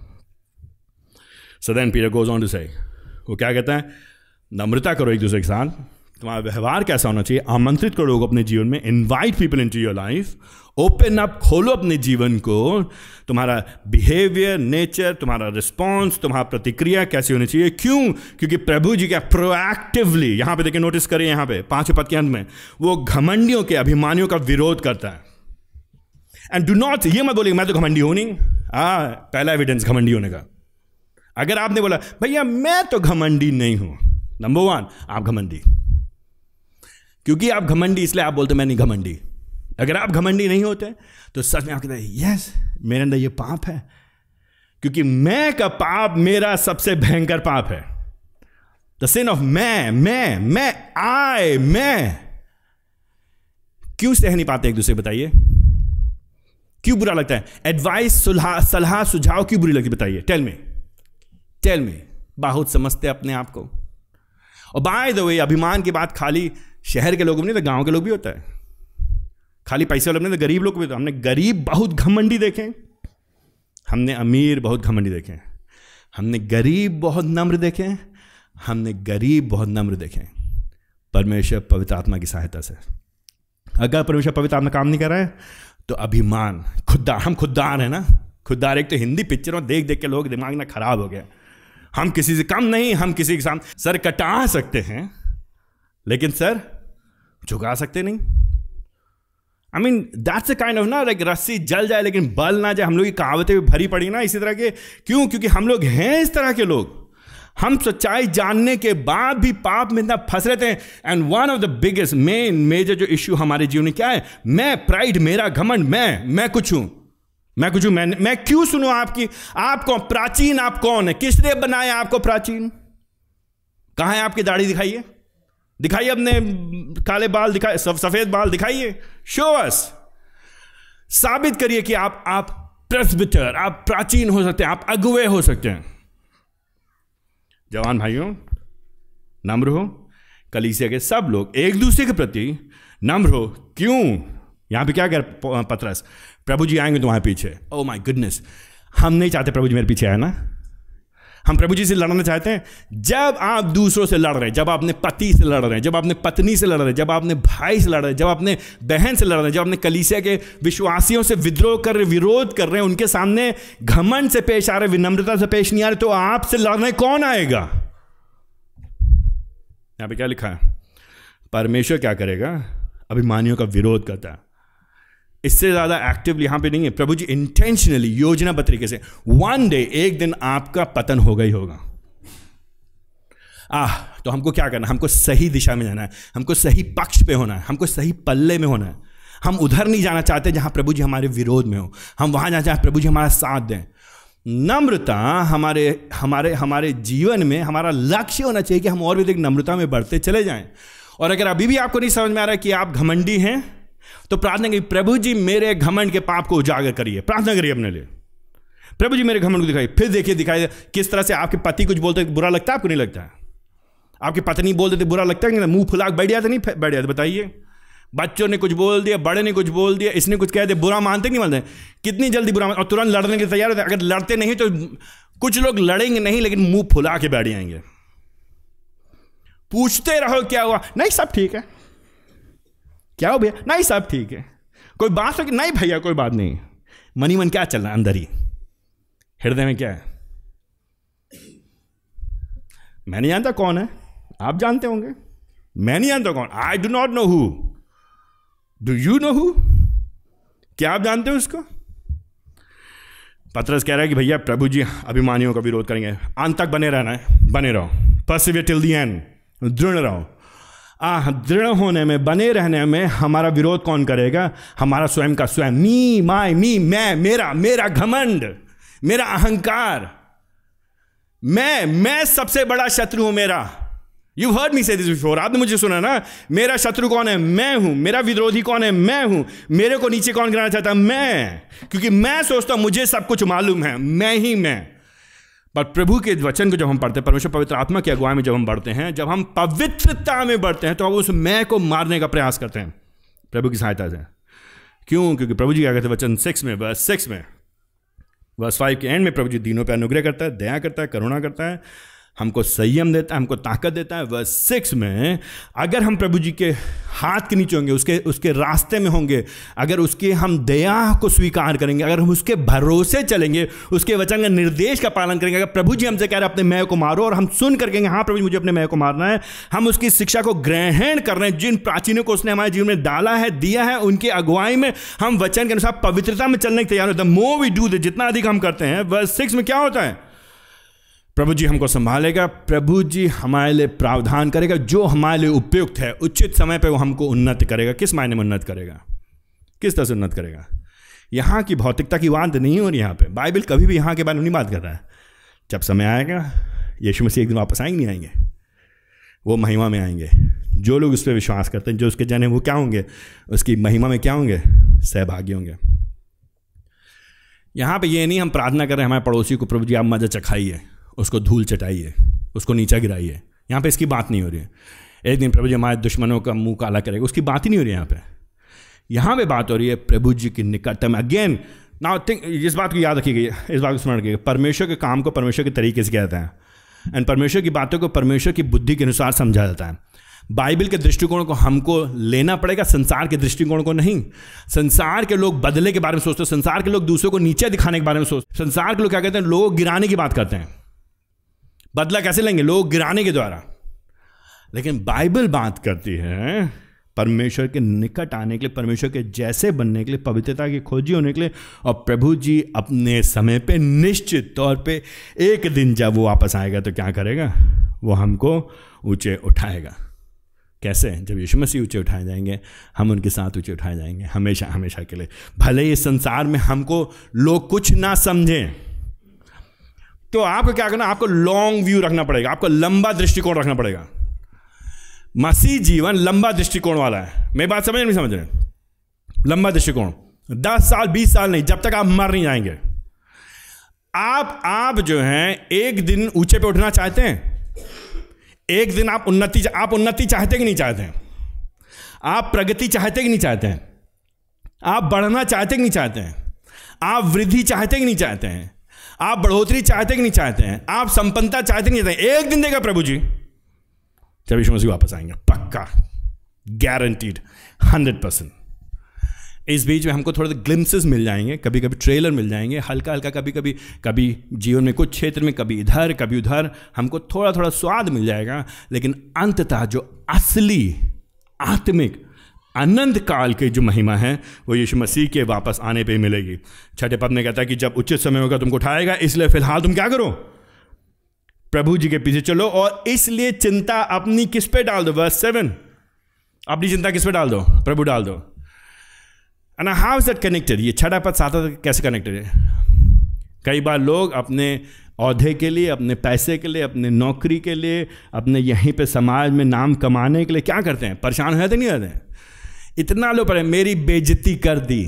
Speaker 1: सदन पीरियड गोज ऑन टू से वो क्या कहता है? नम्रता करो एक दूसरे के साथ। तुम्हारा व्यवहार कैसा होना चाहिए? आमंत्रित करो लोग अपने जीवन में। Invite people into your life open up खोलो अपने जीवन को। तुम्हारा बिहेवियर नेचर तुम्हारा रिस्पॉन्स तुम्हारा प्रतिक्रिया कैसी होनी चाहिए? क्यों? क्योंकि प्रभु जी क्या प्रोएक्टिवली यहाँ पे देखिए नोटिस करिए यहाँ पे पाँच पद के अंत में, वो घमंडियों के, अभिमानियों का विरोध करता है। एंड डू नॉट ये मत बोलिए, मैं तो घमंडी हूँ नहीं। हाँ पहला एविडेंस घमंडी होने का। अगर आपने बोला, भैया, मैं तो घमंडी नहीं हूँ। नंबर वन आप घमंडी। क्योंकि आप घमंडी, इसलिए आप बोलते, मैं नहीं घमंडी। अगर आप घमंडी नहीं होते तो सच में आप कहते यस मेरे अंदर ये पाप है। क्योंकि मैं का पाप मेरा सबसे भयंकर पाप है। द सिन ऑफ़ मैं मैं मैं आए मैं। क्यों सह नहीं पाते एक दूसरे बताइए? क्यों बुरा लगता है? एडवाइस सलाह सुझाव क्यों बुरी लगती बताइए। टेल में टेल में बहुत समझते अपने आप को। और बाय द वे अभिमान की बात खाली शहर के लोगों में नहीं तो गाँव के लोग भी होता है। खाली पैसे वाले तो गरीब लोग भी तो हमने गरीब बहुत घमंडी देखे हमने अमीर बहुत घमंडी देखे हमने गरीब बहुत नम्र देखे हमने गरीब बहुत नम्र देखे परमेश्वर पवित्र आत्मा की सहायता से। अगर परमेश्वर पवित्र आत्मा काम नहीं कर रहा है तो अभिमान। खुददार, हम खुददार हैं ना? खुददार एक तो हिंदी पिक्चरों देख देख के लोग दिमाग ना खराब हो गया। हम किसी से कम नहीं, हम किसी के सामने। सर, कटा सकते हैं, लेकिन सर, झुका सकते नहीं। I mean that's a kind of ना लाइक रस्सी जल जाए, लेकिन बल ना जाए, हम लोग की कहावतें भी भरी पड़ी ना इसी तरह के। क्यों? क्योंकि हम लोग हैं इस तरह के लोग। हम सच्चाई जानने के बाद भी पाप में इतना फंस रहते हैं and one of the biggest main major जो इश्यू हमारे जीवन में क्या है? मैं प्राइड मेरा घमंड, मैं मैं कुछ हूँ। मैं कुछ हूँ, मैं मैं क्यों सुनू आपकी? आप कौन? प्राचीन आप कौन है? किसने बनाया आपको प्राचीन? कहा है आपकी दाढ़ी? दिखाइए। दिखाइए अपने काले बाल दिखाइए सफ़ेद बाल, दिखाइए। शो अस साबित करिए कि आप आप प्रेसबिटर आप प्राचीन हो सकते हैं, आप अगुवे हो सकते हैं। जवान भाइयों, नम्र हो, कलीसिया के सब लोग एक दूसरे के प्रति नम्र हो। क्यों? यहाँ पे क्या कर पत्रस? प्रभु जी आएँगे तुम्हारे पीछे। ओ माय गुडनेस हम नहीं चाहते प्रभु जी मेरे पीछे आए ना। हम प्रभु जी से लड़ना चाहते हैं। जब आप दूसरों से लड़ रहे हैं, जब आप अपने पति से लड़ रहे हैं, जब आप अपने पत्नी से लड़ रहे हैं, जब आप अपने भाई से लड़ रहे हैं, जब अपने बहन से लड़ रहे हैं, जब अपने कलीसिया के विश्वासियों से विद्रोह कर रहे विरोध कर रहे हैं, उनके सामने घमंड से पेश आ रहे विनम्रता से पेश नहीं आ रहे तो आपसे लड़ने कौन आएगा? यहाँ पे क्या लिखा है? परमेश्वर क्या करेगा? अभिमानियों का विरोध करता है। इससे ज़्यादा एक्टिव यहाँ पे नहीं है। प्रभु जी इंटेंशनली योजनाबद्ध तरीके से वन डे एक दिन आपका पतन ही होगा। आह तो हमको क्या करना हमको सही दिशा में जाना है। हमको सही पक्ष पे होना है। हमको सही पल्ले में होना है। हम उधर नहीं जाना चाहते जहाँ प्रभु जी हमारे विरोध में हो। हम वहाँ जाना चाहते प्रभु जी हमारा साथ दें। नम्रता हमारे हमारे हमारे जीवन में हमारा लक्ष्य होना चाहिए कि हम और भी अधिक नम्रता में बढ़ते चले जाएँ। और अगर अभी भी आपको नहीं समझ में आ रहा कि आप घमंडी हैं तो प्रार्थना करिए, प्रभु जी मेरे घमंड के पाप को उजागर करिए। प्रार्थना करिए अपने लिए। प्रभु जी मेरे घमंड को दिखाइए। फिर देखिए दिखाई दे किस तरह से आपके पति कुछ बोलते बुरा लगता है, आपको नहीं लगता? आपकी पत्नी बोल देते, बुरा लगता है मुँह फुला, बैठ जाते नहीं, बैठ जाते, बताइए। बच्चों ने कुछ बोल दिया, बड़े ने कुछ बोल दिया, इसने कुछ कह दिया, बुरा मानते नहीं मानते? कितनी जल्दी बुरा और तुरंत लड़ने के लिए तैयार होते अगर लड़ते नहीं तो कुछ लोग लड़ेंगे नहीं, लेकिन मुँह फुला के बैठ जाएँगे। पूछते रहो, क्या हुआ? नहीं, सब ठीक है। क्या हो भैया? नहीं सब ठीक है। कोई बात हो कि नहीं भैया, कोई बात नहीं। मनी मन क्या चल रहा है अंदर ही? हृदय में क्या है? मैं नहीं जानता कौन है। आप जानते होंगे। मैं नहीं जानता कौन। I do not know who do you know who क्या आप जानते हो उसको? पत्रस कह रहा है कि भैया, प्रभु जी, अभिमानियों का विरोध करेंगे। अंत तक बने रहना है। बने रहो। परसिवियर टिल दी एंड दृढ़ रहो। दृढ़ होने में, बने रहने में हमारा विरोध कौन करेगा? हमारा स्वयं का स्वयं। मी, माय, मी, मैं, मेरा मेरा घमंड, मेरा अहंकार। मैं मैं सबसे बड़ा शत्रु हूँ मेरा। यू हर्ड मी से दिस बिफोर आपने मुझे सुना ना? मेरा शत्रु कौन है? मैं हूँ। मेरा विरोधी कौन है? मैं हूँ। मेरे को नीचे कौन गिराना चाहता? मैं। क्योंकि मैं सोचता हूँ मुझे सब कुछ मालूम है। मैं ही मैं। पर प्रभु के वचन को जब हम पढ़ते हैं, परमेश्वर पवित्र आत्मा की अगुवाई में जब हम बढ़ते हैं, जब हम पवित्रता में बढ़ते हैं तो हम उस मैं को मारने का प्रयास करते हैं। प्रभु की सहायता से। क्यों? क्योंकि प्रभु जी क्या कहते हैं वचन सिक्स में बस सिक्स में। बस फाइव के एंड में प्रभु जी दिनों पर अनुग्रह करता है, दया करता है, करुणा करता है। हमको संयम देता है, हमको ताकत देता है। वर्स सिक्स में, अगर हम प्रभु जी के हाथ के नीचे होंगे, उसके उसके रास्ते में होंगे, अगर उसके हम दया को स्वीकार करेंगे, अगर हम उसके भरोसे चलेंगे, उसके वचन का निर्देश का पालन करेंगे, अगर प्रभु जी हमसे कह रहे हैं, अपने मैं को मारो, और हम सुन कर कहेंगे हाँ प्रभु जी, मुझे अपने मैं को मारना है। हम उसकी शिक्षा को ग्रहण कर रहे हैं, जिन प्राचीनों को उसने हमारे जीवन में डाला है, दिया है, उनकी अगुवाई में हम वचन के अनुसार पवित्रता में चलने के तैयार होते हैं मो वी डू द जितना अधिक हम करते हैं। वर्स सिक्स में क्या होता है? प्रभु जी हमको संभालेगा, प्रभु जी हमारे लिए प्रावधान करेगा, जो हमारे लिए उपयुक्त है, उचित समय पर वो हमको उन्नत करेगा। किस मायने में उन्नत करेगा? किस तरह से उन्नत करेगा? यहाँ की भौतिकता की बात नहीं हो रही यहाँ पे। बाइबल कभी भी यहाँ के बारे में नहीं बात कर रहा है। जब समय आएगा, यीशु मसीह एक दिन वापस आएँगे, नहीं आएँगे। वो महिमा में आएँगे। जो लोग उस पर विश्वास करते हैं, जो उसके जन वो क्या होंगे, उसकी महिमा में क्या होंगे? सहभागी होंगे। यहाँ पे ये नहीं हम प्रार्थना कर रहे हैं, हमारे पड़ोसी को, प्रभु जी, आप मज़ा चखाइए। उसको धूल चटाइए, उसको नीचा गिराइए। यहाँ पे इसकी बात नहीं हो रही है। एक दिन प्रभु जी हमारे दुश्मनों का मुँह काला करेगा, उसकी बात ही नहीं हो रही है यहाँ पे। यहाँ पे बात हो रही है प्रभु जी की निकटतम अगेन ना थिंक इस बात को याद रखिएगा, इस बात को स्मरण रखिएगा। परमेश्वर के काम को परमेश्वर के तरीके से कहते हैं। एंड परमेश्वर की बातों को परमेश्वर की बुद्धि के अनुसार समझा जाता है। बाइबल के दृष्टिकोण को हमको लेना पड़ेगा, संसार के दृष्टिकोण को नहीं। संसार के लोग बदले के बारे में सोचते हैं, संसार के लोग दूसरों को नीचे दिखाने के बारे में सोचते संसार के लोग क्या कहते हैं? लोग गिराने की बात करते हैं। बदला कैसे लेंगे? लोग गिराने के द्वारा। लेकिन बाइबल बात करती है, परमेश्वर के निकट आने के लिए, परमेश्वर के जैसे बनने के लिए, पवित्रता की खोजी होने के लिए, और प्रभु जी अपने समय पे निश्चित तौर पे एक दिन जब वो वापस आएगा तो क्या करेगा? वो हमको ऊँचे उठाएगा। कैसे? जब यीशु मसीह ऊँचे उठाए जाएँगे, हम उनके साथ ऊँचे उठाए जाएँगे, हमेशा हमेशा के लिए। भले ही संसार में हमको लोग कुछ ना समझें तो आपको क्या करना, आपको लॉन्ग व्यू रखना पड़ेगा, आपको लंबा दृष्टिकोण रखना पड़ेगा। मसीह जीवन लंबा दृष्टिकोण वाला है। मेरी बात समझ नहीं समझ रहे लंबा दृष्टिकोण। दस साल, बीस साल नहीं, जब तक आप मर नहीं जाएँगे। आप आप जो हैं, एक दिन ऊँचे पे उठना चाहते हैं? एक दिन आप उन्नति आप उन्नति चाहते कि नहीं चाहते हैं? आप प्रगति चाहते कि नहीं चाहते हैं? आप बढ़ना चाहते कि नहीं चाहते हैं? आप वृद्धि चाहते कि नहीं चाहते हैं? आप बढ़ोतरी चाहते कि नहीं चाहते हैं? आप संपन्नता चाहते नहीं चाहते एक दिन देगा प्रभु जी। जब यीशु मसीह वापस आएँगे। पक्का। गारंटीड हंड्रेड परसेंट इस बीच में हमको थोड़े ग्लिम्सेस मिल जाएँगे। कभी कभी ट्रेलर मिल जाएँगे। हल्का हल्का कभी कभी कभी जीवन में कुछ क्षेत्र में, कभी इधर, कभी उधर, हमको थोड़ा थोड़ा स्वाद मिल जाएगा। लेकिन अंततः जो असली, आत्मिक अनंत काल की जो महिमा है, वो यीशु मसीह के वापस आने पे मिलेगी। छठे पद में कहता है कि जब उचित समय होगा तुमको उठाएगा, इसलिए फ़िलहाल तुम क्या करो? प्रभु जी के पीछे चलो और इसलिए चिंता अपनी किस पे डाल दो? बस सेवन अपनी चिंता किस पे डाल दो? प्रभु डाल दो। And how is that connected ये छठा पद सात कैसे कनेक्टेड है? कई बार लोग अपने औहदे के लिए, अपने पैसे के लिए, अपने नौकरी के लिए, अपने यहीं पे समाज में नाम कमाने के लिए क्या करते हैं? परेशान हो जाते नहीं होते हैं। इतना लो पर मेरी बेजती कर दी।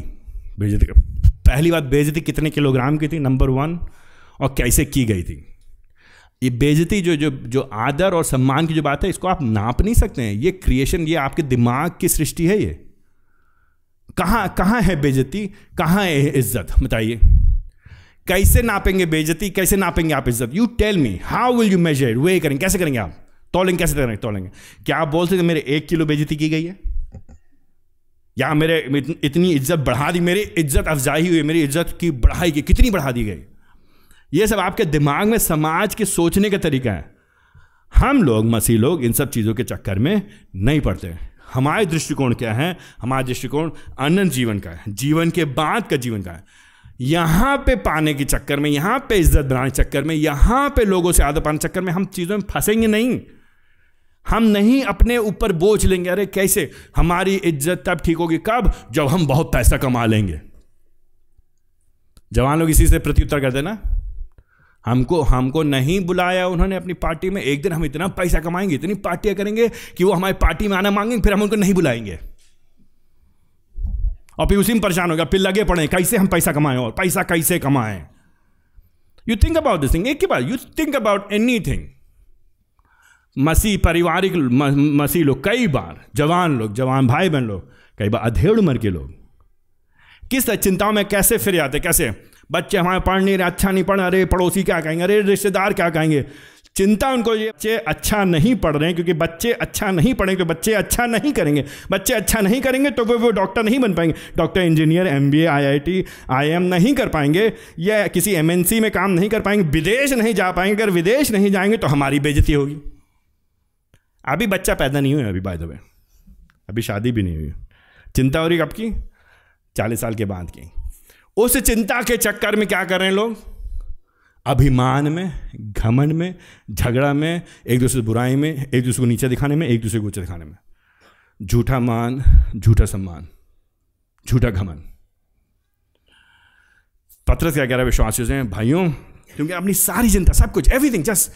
Speaker 1: बेजती कर। पहली बात बेजती कितने किलोग्राम की थी? नंबर वन और कैसे की गई थी? ये बेजती जो जो जो आदर और सम्मान की जो बात है इसको आप नाप नहीं सकते हैं। ये क्रिएशन ये आपके दिमाग की सृष्टि है ये। कहाँ कहाँ है बेजती कहाँ है इज़्ज़त? बताइए। कैसे नापेंगे बेजती कैसे नापेंगे आप इज़्ज़त? You tell me how will you measure वे करेंगे। कैसे करेंगे आप? तोलेंगे कैसे करेंगे? तोलेंगे। क्या आप बोल सकते मेरे एक किलो बेजती की गई है? या मेरे इतनी इज़्ज़त बढ़ा दी, मेरी इज़्ज़त अफजाई हुई, मेरी इज़्ज़त की बढ़ाई की, कितनी बढ़ा दी गई? ये सब आपके दिमाग में, समाज के सोचने का तरीका है। हम लोग, मसीह लोग, इन सब चीज़ों के चक्कर में नहीं पड़ते। हमारे दृष्टिकोण क्या है? हमारा दृष्टिकोण अनंत जीवन का है। जीवन के बाद का जीवन का है। यहाँ पे पाने के चक्कर में, यहाँ पे इज़्ज़त बनाने के चक्कर में, यहाँ पे लोगों से आदत पाने के चक्कर में हम चीज़ों में फंसेंगे नहीं। हम नहीं अपने ऊपर बोझ लेंगे। अरे कैसे? हमारी इज़्ज़त तब ठीक होगी कब? जब हम बहुत पैसा कमा लेंगे। जवान लोग इसी से प्रत्युत्तर कर देना हमको हमको नहीं बुलाया उन्होंने अपनी पार्टी में। एक दिन हम इतना पैसा कमाएँगे, इतनी पार्टियाँ करेंगे कि वो हमारी पार्टी में आना मांगेंगे, फिर हम उनको नहीं बुलाएँगे। और फिर उसी में परेशान हो गया, फिर लगे पड़े कैसे हम पैसा कमाएँ और पैसा कैसे कमाएँ? You think about this thing एक ही बात you think about anything मसीह पारिवारिक मसीह लोग, कई बार, जवान लोग, जवान भाई बहन लोग, कई बार अधेड़ उम्र के लोग। किस चिंताओं में कैसे फिर जाते कैसे? बच्चे हमारे पढ़ नहीं रहे अच्छा नहीं पढ़, अरे पड़ोसी क्या कहेंगे, अरे रिश्तेदार क्या कहेंगे? चिंता उनको ये, बच्चे अच्छा नहीं पढ़ रहे हैं, क्योंकि बच्चे अच्छा नहीं पढ़ेंगे बच्चे अच्छा नहीं करेंगे। बच्चे अच्छा नहीं करेंगे तो वो डॉक्टर नहीं बन पाएँगे। डॉक्टर, इंजीनियर एम बी नहीं कर पाएँगे, या किसी एम एन सी में काम नहीं कर पाएँगे, विदेश नहीं जा पाएँगे। अगर विदेश नहीं जाएँगे तो हमारी बेजती होगी। अभी बच्चा पैदा नहीं हुआ अभी बाय द वे अभी शादी भी नहीं हुई। चिंता हो रही कब की? चालीस साल के बाद की। उस चिंता के चक्कर में क्या कर रहे हैं लोग? अभिमान में, घमंड में, झगड़ा में, एक दूसरे बुराई में, एक दूसरे को नीचे दिखाने में, एक दूसरे को ऊँचे दिखाने में। झूठा मान, झूठा सम्मान, झूठा घमन पत्र क्या कह रहा है विश्वासियों से भाइयों, क्योंकि अपनी सारी चिंता, सब कुछ everything just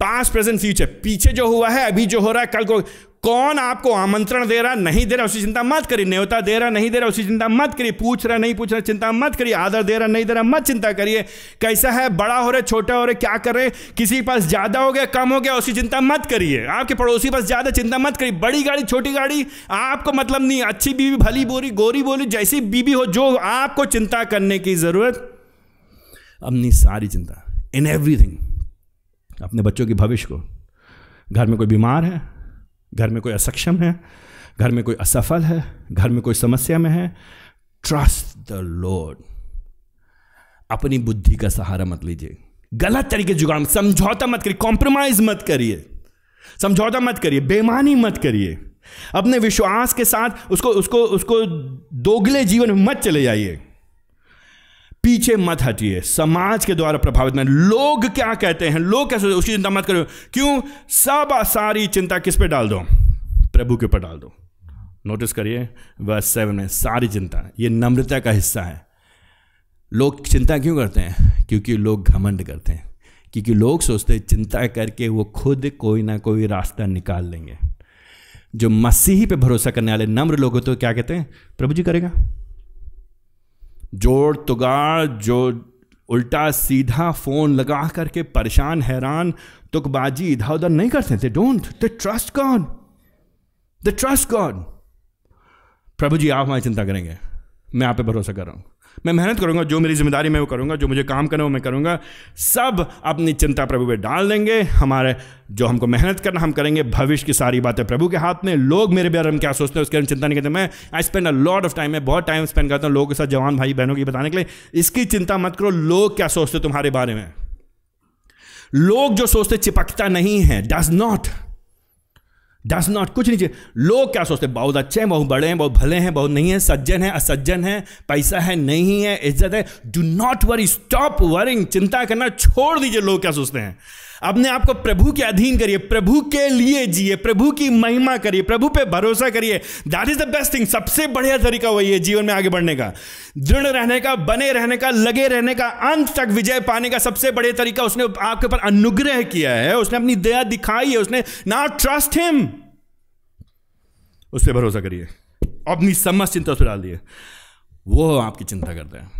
Speaker 1: past present future पीछे जो हुआ है, अभी जो हो रहा है, कल को कौन आपको आमंत्रण दे रहा नहीं दे रहा, उसी चिंता मत करिए। न्योता दे रहा, नहीं दे रहा, उसी चिंता मत करिए। पूछ रहा, नहीं पूछ रहा, चिंता मत करिए। आदर दे रहा, नहीं दे रहा, मत चिंता करिए। कैसा है, बड़ा हो रहे, छोटा हो रहे, क्या कर रहे, किसी पास ज़्यादा हो गया, कम हो गया, उसी चिंता मत करिए। आपके पड़ोसी पास ज़्यादा चिंता मत करिए। बड़ी गाड़ी, छोटी गाड़ी, आपको मतलब नहीं, अच्छी बीवी, भली बोरी गोरी बोली, जैसी बीबी हो, जो आपको चिंता करने की ज़रूरत, अपनी सारी चिंता इन एवरीथिंग अपने बच्चों के भविष्य को। घर में कोई बीमार है, घर में कोई असक्षम है, घर में कोई असफल है, घर में कोई समस्या में है ट्रस्ट द लॉर्ड अपनी बुद्धि का सहारा मत लीजिए। गलत तरीके जुगाड़ समझौता मत करिए कॉम्प्रोमाइज मत करिए। समझौता मत करिए बेमानी मत करिए। अपने विश्वास के साथ उसको उसको उसको दोगले जीवन में मत चले जाइए। पीछे मत हटिए। समाज के द्वारा प्रभावित में लोग क्या कहते हैं? लोग कैसे उसकी चिंता मत करो क्यों? सब सारी चिंता किस पे डाल दो? प्रभु के ऊपर डाल दो। नोटिस करिए वह सेवन में, सारी चिंता। ये नम्रता का हिस्सा है। लोग चिंता क्यों करते हैं? क्योंकि लोग घमंड करते हैं। क्योंकि लोग सोचते हैं, चिंता करके वो खुद कोई ना कोई रास्ता निकाल लेंगे। जो मसीही पे भरोसा करने वाले नम्र लोग होते तो क्या कहते हैं? प्रभु जी करेगा? जोड़ तुगाड़, जो उल्टा सीधा फ़ोन लगा करके परेशान, हैरान तुकबाजी इधर उधर नहीं करते थे। Don't the trust God the trust God प्रभु जी, आप हमारी चिंता करेंगे। मैं आप पे भरोसा कर रहा हूँ। मैं मेहनत करूँगा, जो मेरी ज़िम्मेदारी मैं वो करूँगा, जो मुझे काम करना है वो मैं करूँगा। सब अपनी चिंता प्रभु पे डाल देंगे। हमारे, जो हमको मेहनत करना, हम करेंगे भविष्य की सारी बातें प्रभु के हाथ में। लोग मेरे बारे में क्या सोचते हैं, उसके बारे में चिंता नहीं करते। मैं I spend a lot of time मैं बहुत टाइम स्पेंड करता हूँ लोगों के साथ, जवान भाई बहनों की बताने के लिए। इसकी चिंता मत करो, लोग क्या सोचते तुम्हारे बारे में? लोग जो सोचते चिपकता नहीं है डज नॉट डस नॉट कुछ नहीं चाहिए। लोग क्या सोचते बहुत अच्छे हैं, बहुत बड़े हैं, बहुत भले हैं, बहुत नहीं है, सज्जन है, असज्जन है, पैसा है, नहीं है, इज़्ज़त है। Do not worry stop worrying चिंता करना छोड़ दीजिए। लोग क्या सोचते हैं? अपने आप को प्रभु के अधीन करिए, प्रभु के लिए जिए, प्रभु की महिमा करिए, प्रभु पे भरोसा करिए। That is the best thing सबसे बढ़िया तरीका वही है जीवन में आगे बढ़ने का। दृढ़ रहने का, बने रहने का, लगे रहने का, अंत तक विजय पाने का सबसे बढ़िया तरीका उसने आपके ऊपर अनुग्रह किया है, उसने अपनी दया दिखाई है, उसने ना ट्रस्ट हिम उस पर भरोसा करिए। अपनी समझ चिंता उस पर डाल दिए। वो आपकी चिंता करते हैं।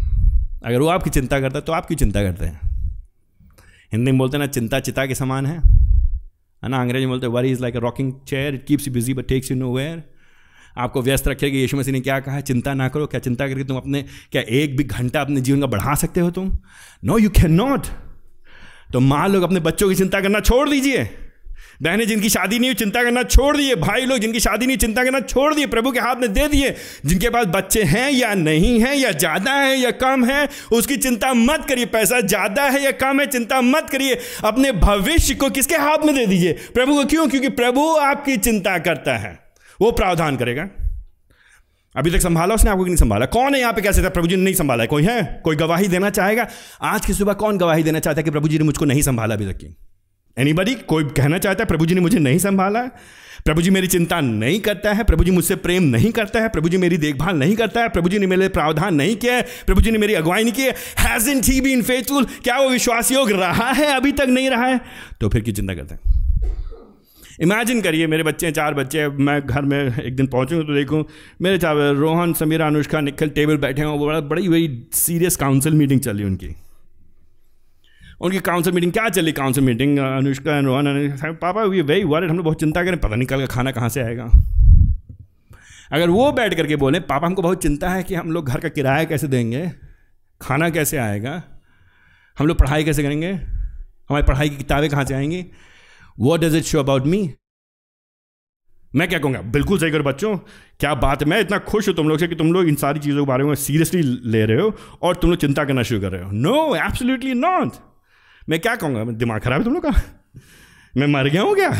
Speaker 1: अगर वो आपकी चिंता करता है तो आपकी चिंता करते हैं? हिंदी में बोलते हैं ना, चिंता चिता के समान है। है ना, अंग्रेज़ी में बोलते worry is like a rocking chair it keeps you busy but takes you nowhere आपको व्यस्त रखेगी, यीशु मसीह ने क्या कहा चिंता ना करो, क्या चिंता करके तुम अपने, क्या एक भी घंटा अपने जीवन का बढ़ा सकते हो तुम? नो यू कैन नॉट तो माँ, लोग अपने बच्चों की चिंता करना छोड़ दीजिए। बहनें जिनकी शादी नहीं हुई, चिंता करना छोड़ दिए। भाई लोग जिनकी शादी नहीं चिंता करना छोड़ दिए। प्रभु के हाथ में दे दिए। जिनके पास बच्चे हैं या नहीं हैं, या ज़्यादा है या कम है, उसकी चिंता मत करिए। पैसा ज़्यादा है या कम है, चिंता मत करिए। अपने भविष्य को किसके हाथ में दे दीजिए? प्रभु को क्यों? क्योंकि प्रभु आपकी चिंता करता है। वो प्रावधान करेगा। अभी तक संभाला उसने? आपको नहीं संभाला? कौन है यहाँ पे कैसे था? प्रभु जी ने नहीं संभाला कोई है? कोई गवाही देना चाहेगा? आज की सुबह कौन गवाही देना चाहता है कि प्रभु जी ने मुझको नहीं संभाला अभी तक की? एनीबडी कोई कहना चाहता है प्रभु जी ने मुझे नहीं संभाला? है प्रभु जी मेरी चिंता नहीं करता है प्रभु जी मुझसे प्रेम नहीं करता है प्रभु जी मेरी देखभाल नहीं करता है प्रभु जी ने मेरे प्रावधान नहीं किया है प्रभु जी ने मेरी अगुवाई नहीं की है। हैजन ही बीन फेथफुल क्या वो विश्वास योग रहा है, अभी तक नहीं रहा है? तो फिर की चिंता करते हैं? इमेजिन करिए, मेरे बच्चे हैं, चार बच्चे मैं घर में एक दिन पहुंचूँगा तो देखूँ, मेरे चार, रोहन, समीरा, अनुष्का, निखिल, टेबल बैठे हैं, वो बड़ा, बड़ी बड़ी सीरियस काउंसिल मीटिंग चली उनकी। उनकी काउंसिल मीटिंग क्या चली council meeting Anushka and Rohan पापा वी वेरी वर्ड हम लोग बहुत चिंता करें, पता नहीं कल का खाना कहाँ से आएगा। अगर वो बैठ करके बोले, पापा, हमको बहुत चिंता है कि हम लोग घर का किराया कैसे देंगे, खाना कैसे आएगा, हम लोग पढ़ाई कैसे करेंगे, हमारी पढ़ाई की किताबें कहाँ से आएँगी what does it show about me मैं क्या कहूँगा? बिल्कुल सही करो बच्चों, क्या बात है? मैं इतना खुश हूँ तुम लोग से कि तुम लोग इन सारी चीज़ों के बारे में सीरियसली ले रहे हो और तुम लोग चिंता करना शुरू कर रहे हो। नो एब्सोल्युटली नॉट मैं क्या कहूँगा? दिमाग खराब है तुम लोग का? मैं मर गया हूँ क्या?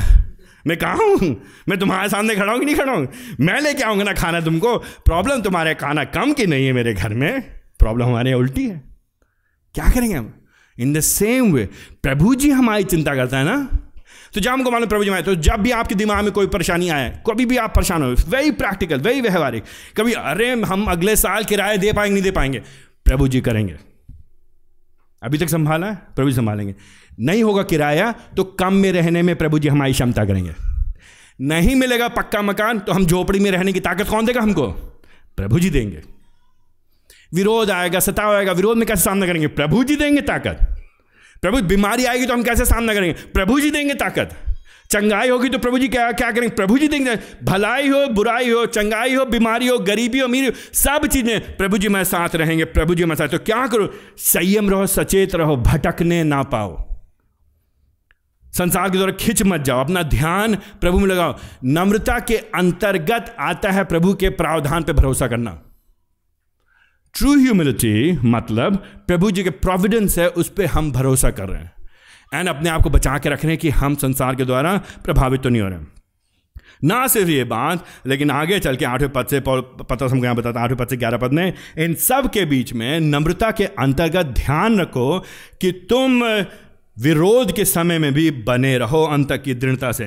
Speaker 1: मैं कहाँ हूँ? मैं तुम्हारे सामने खड़ा हूँ कि नहीं खड़ा हूँ? मैं लेके आऊँगा ना खाना तुमको? प्रॉब्लम तुम्हारे खाना कम की नहीं है मेरे घर में। प्रॉब्लम हमारे उल्टी है। क्या करेंगे हम? इन द सेम वे प्रभु जी हमारी चिंता करता है ना? तो जब हमको मालूम प्रभु जी तो जब भी आपके दिमाग में कोई परेशानी आए, कभी भी आप परेशान हो वेरी प्रैक्टिकल वेरी व्यवहारिक, कभी, अरे, हम अगले साल किराया दे पाएँगे, नहीं दे पाएँगे? प्रभु जी करेंगे। अभी तक संभाला प्रभु जी संभालेंगे। नहीं होगा किराया तो कम में रहने में प्रभु जी हमारी क्षमता करेंगे। नहीं मिलेगा पक्का मकान तो हम झोपड़ी में रहने की ताकत कौन देगा हमको? प्रभु जी देंगे। विरोध आएगा, सताव आएगा, विरोध में कैसे सामना करेंगे? प्रभु जी देंगे ताकत। प्रभु, बीमारी आएगी तो हम कैसे सामना करेंगे? प्रभु जी देंगे ताकत। चंगाई होगी तो प्रभु जी क्या क्या करेंगे? प्रभु जी देंगे भलाई हो, बुराई हो, चंगाई हो, बीमारी हो, गरीबी हो, अमीरी हो, सब चीज़ें प्रभु जी मेरे साथ रहेंगे, प्रभु जी मेरे साथ। तो क्या करो? संयम रहो, सचेत रहो, भटकने ना पाओ। संसार के द्वारा खिंच मत जाओ, अपना ध्यान प्रभु में लगाओ। नम्रता के अंतर्गत आता है प्रभु के प्रावधान पर भरोसा करना। ट्रू ह्यूमिलिटी मतलब प्रभु जी के प्रोविडेंस है, उस पर हम भरोसा कर रहे हैं। एंड अपने आप को बचा के रख रहे हैं कि हम संसार के द्वारा प्रभावित तो नहीं हो रहे ना सिर्फ़ ये बात, लेकिन आगे चल के आठवें पद से पता हमको यहाँ बताता आठवें पद से ग्यारह पद में, इन सब के बीच में नम्रता के अंतर्गत ध्यान रखो कि तुम विरोध के समय में भी बने रहो अंत की दृढ़ता से।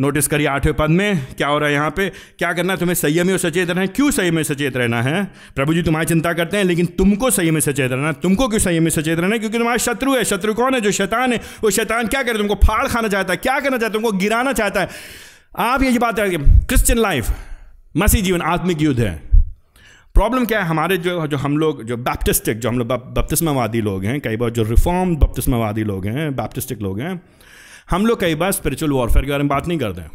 Speaker 1: नोटिस करिए आठवें पद में। क्या हो रहा है यहाँ पे? क्या करना है? तुम्हें संयमी और सचेत रहना है। क्यों संयमी सचेत रहना है? प्रभु जी, तुम्हारी चिंता करते हैं, लेकिन तुमको संयमी सचेत रहना है। तुमको क्यों संयमी सचेत रहना है? क्योंकि तुम्हारा शत्रु है, शत्रु कौन है? जो शैतान है। वो शैतान क्या करे? तुमको फाड़ खाना चाहता है। क्या करना चाहता है? तुमको गिराना चाहता है। आप ये बात है क्रिश्चियन लाइफ मसीह जीवन, आत्मिक युद्ध है। प्रॉब्लम क्या है? हमारे जो जो हम लोग, जो बैप्टिस्टिक जो हम लोग बपतिस्मावादी लोग हैं, कई बार जो रिफॉर्म बपतिस्मावादी लोग हैं बैप्टिस्टिक लोग हैं हम लोग कई बार स्पिरिचुअल वॉरफेयर के बारे में बात नहीं करते हैं।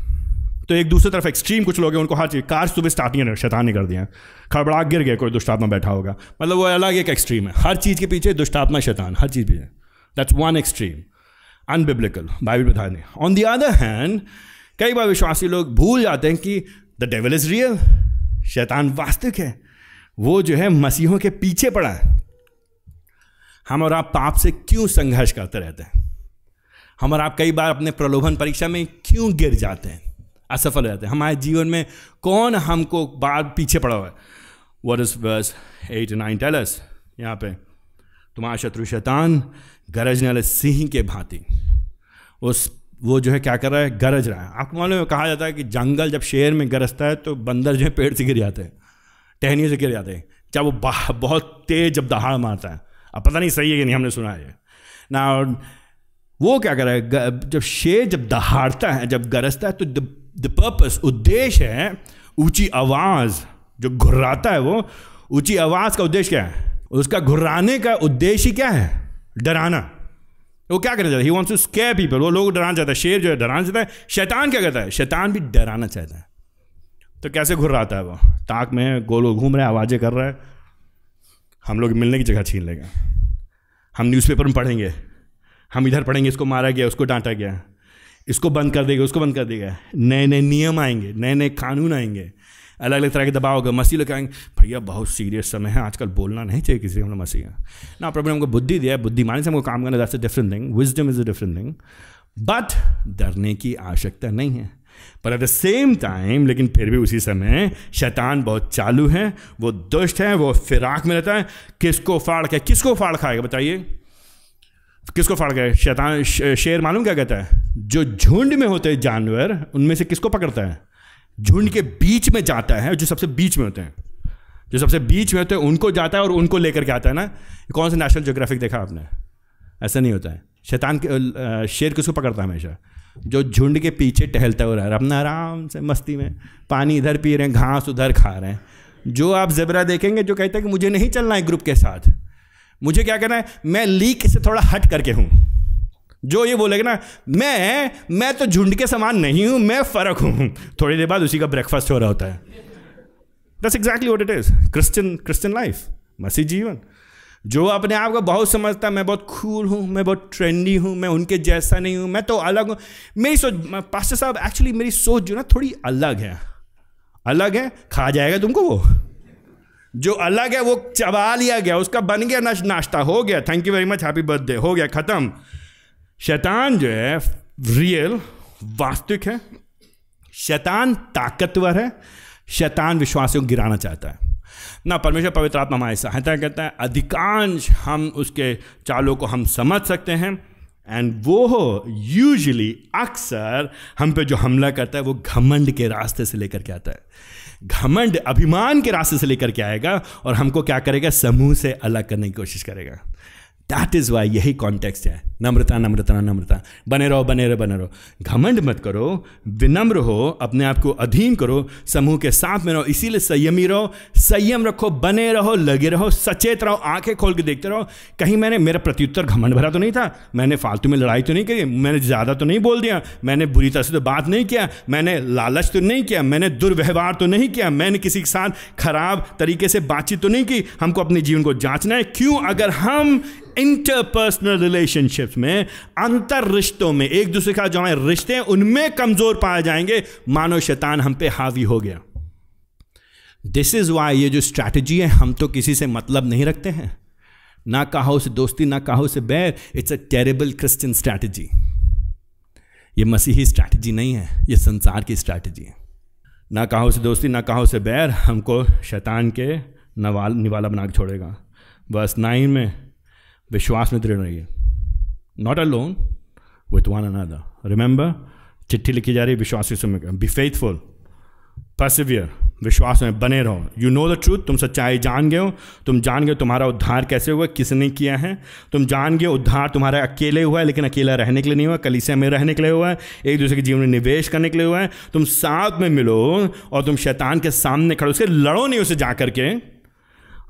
Speaker 1: तो एक दूसरी तरफ़ एक्सट्रीम कुछ लोग हैं, उनको हर चीज़, कार सुबह स्टार्ट नहीं, शैतान कर दिया। खड़बड़ा, गिर गया, कोई दुष्टात्मा बैठा होगा। मतलब वो अलग एक एक्सट्रीम है। हर चीज़ के पीछे दुष्टात्मा, शैतान, हर चीज़ है that's one extreme unbiblical Bible बता दें ऑन दी अदर हैंड कई बार विश्वासी लोग भूल जाते हैं कि द डेवल इज़ रियल शैतान वास्तविक है। वो जो है मसीहों के पीछे पड़ा है। हम और आप पाप से क्यों संघर्ष करते रहते हैं? हम और आप कई बार अपने प्रलोभन परीक्षा में क्यों गिर जाते हैं? असफल रहते हैं। हमारे जीवन में कौन हमको बार पीछे पड़ा हुआ है? What is verse eight nine tells यहाँ पे, तुम्हारा शत्रु शैतान गरजने वाले सिंह के भांति। उस, वो जो है क्या कर रहा है? गरज रहा है। आपको मालूम है, कहा जाता है कि जंगल जब शेर में गरजता है तो बंदर जो है पेड़ से गिर जाते हैं, टहनियों से गिर जाते हैं। जब वो बहुत तेज जब दहाड़ मारता है। अब पता नहीं सही है कि नहीं, हमने सुना है। ना वो क्या कर रहा है जब शेर जब दहाड़ता है, जब गरजता है तो द पर्पस उद्देश्य है ऊँची आवाज़, जो घुर्राता है वो, ऊँची आवाज़ का उद्देश्य क्या है? उसका घुर्राने का उद्देश्य क्या है? डराना। वो क्या करना चाहता है? He wants to scare people वो लोग डराना चाहता है। शेर जो है, डराना चाहता है। शैतान क्या करता है? शैतान भी डराना चाहता है। तो कैसे घुर रहा है वो? ताक में गोल घूम रहा है, आवाज़ें कर रहा है। हम लोग मिलने की जगह छीन लेगा। हम न्यूज़पेपर में पढ़ेंगे। हम इधर पढ़ेंगे, इसको मारा गया, उसको डांटा गया, इसको बंद कर देगा उसको बंद कर देगा नए नए नियम आएँगे, नए नए कानून आएँगे, अलग अलग तरह के दबाव होगा, मसीह लोग कहेंगे, भैया, बहुत सीरियस समय है, आजकल बोलना नहीं चाहिए किसी को मसीह ना, प्रभु हमको बुद्धि दिया है बुद्धि बुद्धिमानी से हमको काम करना that's a different thing wisdom is a different thing but डरने की आवश्यकता नहीं है। पर एट द सेम टाइम लेकिन फिर भी उसी समय, शैतान बहुत चालू है, वो दुष्ट है, वो फिराक में रहता है, किसको फाड़ के किसको फाड़ खाएगा, बताइए? किसको फाड़ गए? शैतान शेर मालूम क्या कहता है? जो झुंड में होते हैं जानवर, उनमें से किसको पकड़ता है? झुंड के बीच में जाता है, जो सबसे बीच में होते हैं। जो सबसे बीच में होते हैं, उनको जाता है और उनको लेकर के आता है ना? कौन सा नेशनल जोग्राफिक देखा आपने? ऐसा नहीं होता है। शैतान के शेर किसको पकड़ता है हमेशा? जो झुंड के पीछे टहलता हुआ रहा है। अपना आराम से मस्ती में, पानी इधर पी रहे हैं, घास उधर खा रहे हैं। जो आप जबरा देखेंगे, जो कहते हैं कि मुझे नहीं चलना है ग्रुप के साथ मुझे क्या करना है? मैं लीक से थोड़ा हट करके हूँ। जो ये बोलेगा ना, मैं मैं तो झुंड के समान नहीं हूँ, मैं फ़र्क हूँ। थोड़ी देर बाद उसी का ब्रेकफास्ट हो रहा होता है। दस exactly what it is Christian Christian life मसीह जीवन। जो अपने आप को बहुत समझता है, मैं बहुत खूल हूँ, मैं बहुत ट्रेंडी हूँ, मैं उनके जैसा नहीं हूँ, मैं तो अलग हूँ। मेरी सोच पास्टर साहब एक्चुअली मेरी सोच जो ना, थोड़ी अलग है। अलग है? खा जाएगा तुमको वो। जो अलग है वो चबा लिया गया, उसका बन गया नाश्ता, हो गया। Thank you very much happy birthday हो गया, ख़त्म। शैतान जो है रियल वास्तविक है। शैतान ताकतवर है। शैतान विश्वासियों को गिराना चाहता है। ना, परमेश्वर पवित्र आत्मा हमारी सहायता करता है। अधिकांश हम उसके चालों को हम समझ सकते हैं। एंड वो यूजली अक्सर हम पे जो हमला करता है, वो घमंड के रास्ते से लेकर के आता है। घमंड, अभिमान के रास्ते से लेकर के आएगा और हमको क्या करेगा? समूह से अलग करने की कोशिश करेगा। दैट इज़ वाई यही कॉन्टेक्स्ट है। नम्रता नम्रता नम्रता। बने रहो बने रहो बने रहो। घमंड मत करो, विनम्र हो, अपने आप को अधीन करो, समूह के साथ में रहो, इसीलिए संयमी रहो, संयम रखो, बने रहो, लगे रहो, सचेत रहो, आँखें खोल के देखते रहो। कहीं मैंने, मेरा प्रत्युत्तर घमंड भरा तो नहीं था। मैंने फालतू में लड़ाई तो नहीं करी, मैंने ज़्यादा तो नहीं बोल दिया। मैंने बुरी तरह से तो बात नहीं किया, मैंने लालच तो नहीं किया, मैंने दुर्व्यवहार तो नहीं किया, मैंने किसी के साथ खराब तरीके से बातचीत तो नहीं की। हमको अपने जीवन को जांचना है। क्यों? अगर हम इंटरपर्सनल रिलेशनशिप्स में अंतर रिश्तों में, एक दूसरे का जो हमारे रिश्ते हैं, उनमें कमज़ोर पाए जाएँगे। मानो शैतान हम पे हावी हो गया। दिस इज़ वाई ये जो स्ट्रैटेजी है, हम तो किसी से मतलब नहीं रखते हैं। ना कहा से दोस्ती, ना कहा से बैर it's a terrible Christian strategy ये मसीही स्ट्रैटेजी नहीं है, ये संसार की स्ट्रैटेजी है। ना कहा से दोस्ती, ना कहा से बैर, हमको शैतान के नवाल निवाला बना के छोड़ेगा। बस नाइन में विश्वास में दृढ़ रहिए not alone with one another remember चिट्ठी लिखी जा रही है विश्वास समय बी फेथफुल परसिवियर विश्वास में बने रहो। यू नो द ट्रूथ तुम सच्चाई जान गए हो। तुम जान गए तुम्हारा उद्धार कैसे हुआ, किसने किया है। तुम जान गए उद्धार तुम्हारा अकेले हुआ है, लेकिन अकेला रहने के लिए नहीं हुआ। कलीसिया में रहने के लिए हुआ है। एक दूसरे के जीवन में निवेश करने के लिए हुआ है। तुम साथ में मिलो और तुम शैतान के सामने खड़ो उसके लड़ो नहीं, उसे जा करके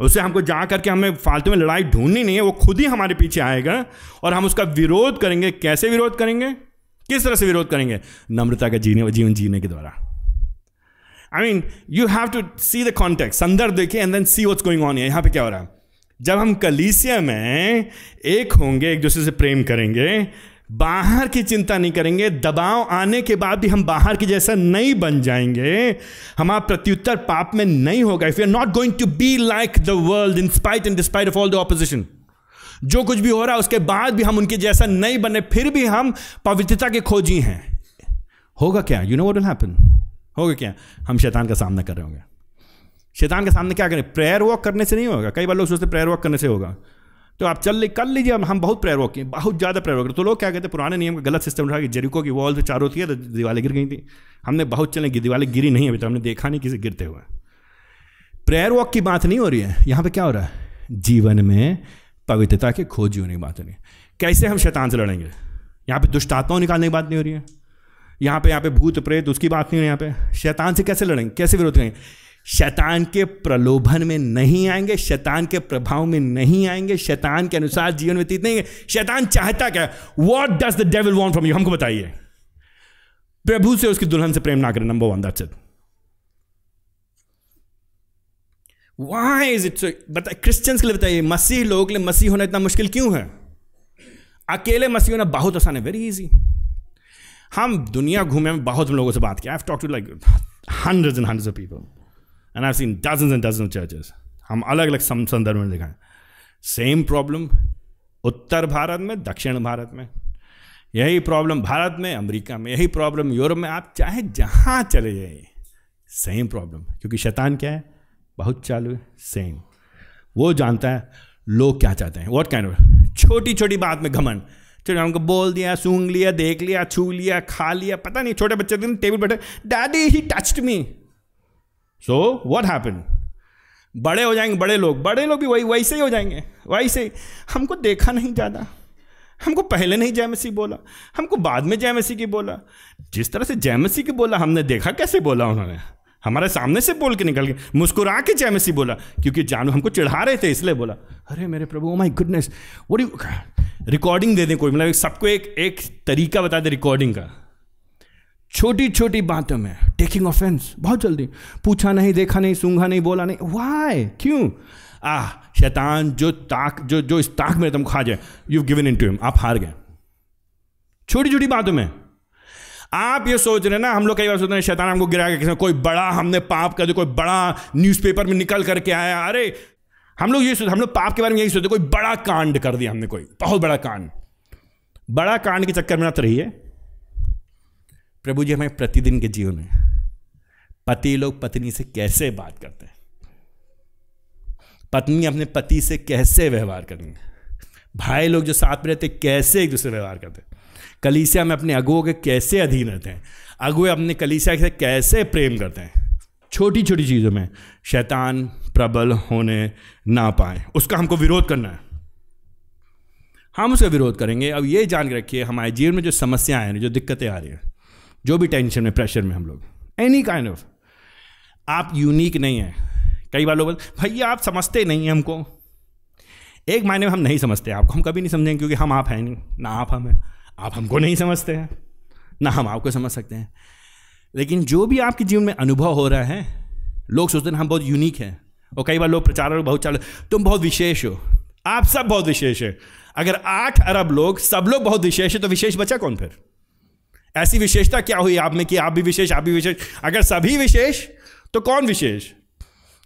Speaker 1: उसे हमको जा करके हमें फालतू में लड़ाई ढूंढनी नहीं है, वो खुद ही हमारे पीछे आएगा और हम उसका विरोध करेंगे। कैसे विरोध करेंगे? किस तरह से विरोध करेंगे? नम्रता का जीने, जीवन जीने के द्वारा। I mean you have to see the contact संदर्भ देखिए and then see what's going on यहाँ पे क्या हो रहा है? जब हम कलीसिया में एक होंगे, एक दूसरे से प्रेम करेंगे बाहर की चिंता नहीं करेंगे, दबाव आने के बाद भी हम बाहर की जैसा नहीं बन जाएँगे। हमारा प्रत्युत्तर पाप में नहीं होगा। If you are not going to be like the world in spite and despite of all the opposition जो कुछ भी हो रहा है, उसके बाद भी हम उनके जैसा नहीं बने, फिर भी हम पवित्रता के खोजी हैं। होगा क्या? You know what will happen होगा क्या? हम शैतान का सामना कर रहे होंगे। शैतान के सामने क्या करें? प्रेयर वॉक करने से नहीं होगा? कई बार लोग सोचते प्रेयर वॉक करने से होगा। तो आप चल कर लीजिए, हम बहुत प्रेयर वॉक किए बहुत ज़्यादा प्रेयर तो लोग क्या कहते हैं, पुराने नियम का गलत सिस्टम रहा कि जेरिको की वॉल से चारों थी तो दीवारें गिर गई थी। हमने बहुत चले दीवारें गिरी नहीं, अभी तो हमने देखा नहीं किसी गिरते हुए। प्रेयर वॉक की बात नहीं हो रही है। यहाँ पे क्या हो रहा है? जीवन में पवित्रता के खोज होने की बात हो रही है। कैसे हम शैतान से लड़ेंगे? यहाँ पे दुष्ट आत्माओं निकालने की बात नहीं हो रही है। यहाँ पे यहाँ पे भूत, प्रेत, उसकी बात नहीं हो है यहाँ पे। शैतान से कैसे लड़ेंगे? कैसे विरोध करेंगे? शैतान के प्रलोभन में नहीं आएँगे, शैतान के प्रभाव में नहीं आएँगे, शैतान के अनुसार जीवन व्यतीत नहीं शैतान चाहता क्या? What does the devil want from you हमको बताइए। प्रभु से उसकी दुल्हन से प्रेम ना करें number one that's it why is it so बता क्रिश्चियंस के लिए बताइए, मसीह लोगों के लिए मसीह होना इतना मुश्किल क्यों है? अकेले मसीह होना बहुत आसान है वेरी इजी हम दुनिया घूमे में बहुत लोगों से बात किया। I talk to like and hundreds of people and I seen dozen and dozen churches हम अलग अलग संदर्भ में दिखाएँ। सेम प्रॉब्लम उत्तर भारत में, दक्षिण भारत में। यही प्रॉब्लम भारत में, अमेरिका में। यही प्रॉब्लम यूरोप में। आप चाहे जहाँ चले जाइए सेम प्रॉब्लम क्योंकि शैतान क्या है? बहुत चालू है सेम वो जानता है लोग क्या चाहते हैं। वॉट कैन छोटी छोटी बात में घमन चलो हमको बोल दिया, सूंघ लिया, देख लिया, छू लिया, खा लिया। पता नहीं, छोटे बच्चे दिन टेबल बैठे daddy he touched me so what happen बड़े हो जाएँगे, बड़े लोग। बड़े लोग भी वही वैसे ही हो जाएँगे। वैसे ही। हमको देखा नहीं ज़्यादा। हमको पहले नहीं जय मसीह बोला। हमको बाद में जय मसीह की बोला। जिस तरह से जय मसीह की बोला, हमने देखा कैसे बोला उन्होंने? हमारे सामने से बोल के निकल गए। मुस्कुरा के जय मसीह बोला, क्योंकि जानू हमको चिढ़ा रहे थे, इसलिए बोला। अरे मेरे प्रभु माई गुडनेस वो रिकॉर्डिंग दे दें कोई मतलब सबको एक एक तरीका बता दे रिकॉर्डिंग का। छोटी छोटी बातों में टेकिंग ऑफेंस बहुत जल्दी। पूछा नहीं, देखा नहीं, सूंघा नहीं, बोला नहीं। वाई क्यों? आह, शैतान, जो ताक, जो जो इस ताक में तुम खा जाए you given in to him आप हार गए। छोटी छोटी बातों में। आप ये सोच रहे हैं ना, हम लोग कई बार सोचते हैं, शैतान हमको गिरा के कोई बड़ा हमने पाप कर दिया, कोई बड़ा न्यूज़पेपर में निकल करके आया, अरे! हम लोग ये सोचते हम लोग पाप के बारे में यही सोचते कोई बड़ा कांड कर दिया हमने कोई, बहुत बड़ा कांड। बड़ा कांड के चक्कर में ना तो रहिए। प्रभु जी हमें प्रतिदिन के जीवन में, पति लोग पत्नी से कैसे बात करते हैं? पत्नी अपने पति से कैसे व्यवहार करेंगे? भाई लोग जो साथ में रहते कैसे एक दूसरे व्यवहार करते हैं? कलीसिया में अपने अगुओं के कैसे अधीन रहते हैं? अगुए अपने कलीसिया से कैसे प्रेम करते हैं? छोटी छोटी चीज़ों में शैतान प्रबल होने ना पाए। उसका हमको विरोध करना है। हम उसका विरोध करेंगे। अब ये जान के रखिए, हमारे जीवन में जो समस्याएँ हैं, जो दिक्कतें आ रही हैं जो भी टेंशन में प्रेशर में हम लोग। एनी काइंड ऑफ़ आप यूनिक नहीं हैं। कई बार लोग भैया, आप समझते नहीं हैं हमको। एक मायने में हम नहीं समझते आपको हम कभी नहीं समझेंगे क्योंकि हम आप हैं नहीं। ना आप हम हैं। आप हमको नहीं समझते हैं। ना हम आपको समझ सकते हैं। लेकिन जो भी आपके जीवन में अनुभव हो रहा है, लोग सोचते हैं हम बहुत यूनिक हैं। और कई बार लोग प्रचार बहुत चाल, तुम बहुत विशेष हो। आप सब बहुत विशेष है। अगर आठ अरब लोग, सब लोग बहुत विशेष है तो विशेष बचा कौन फिर? ऐसी विशेषता क्या हुई आप में कि आप भी विशेष, आप भी विशेष? अगर सभी विशेष तो कौन विशेष?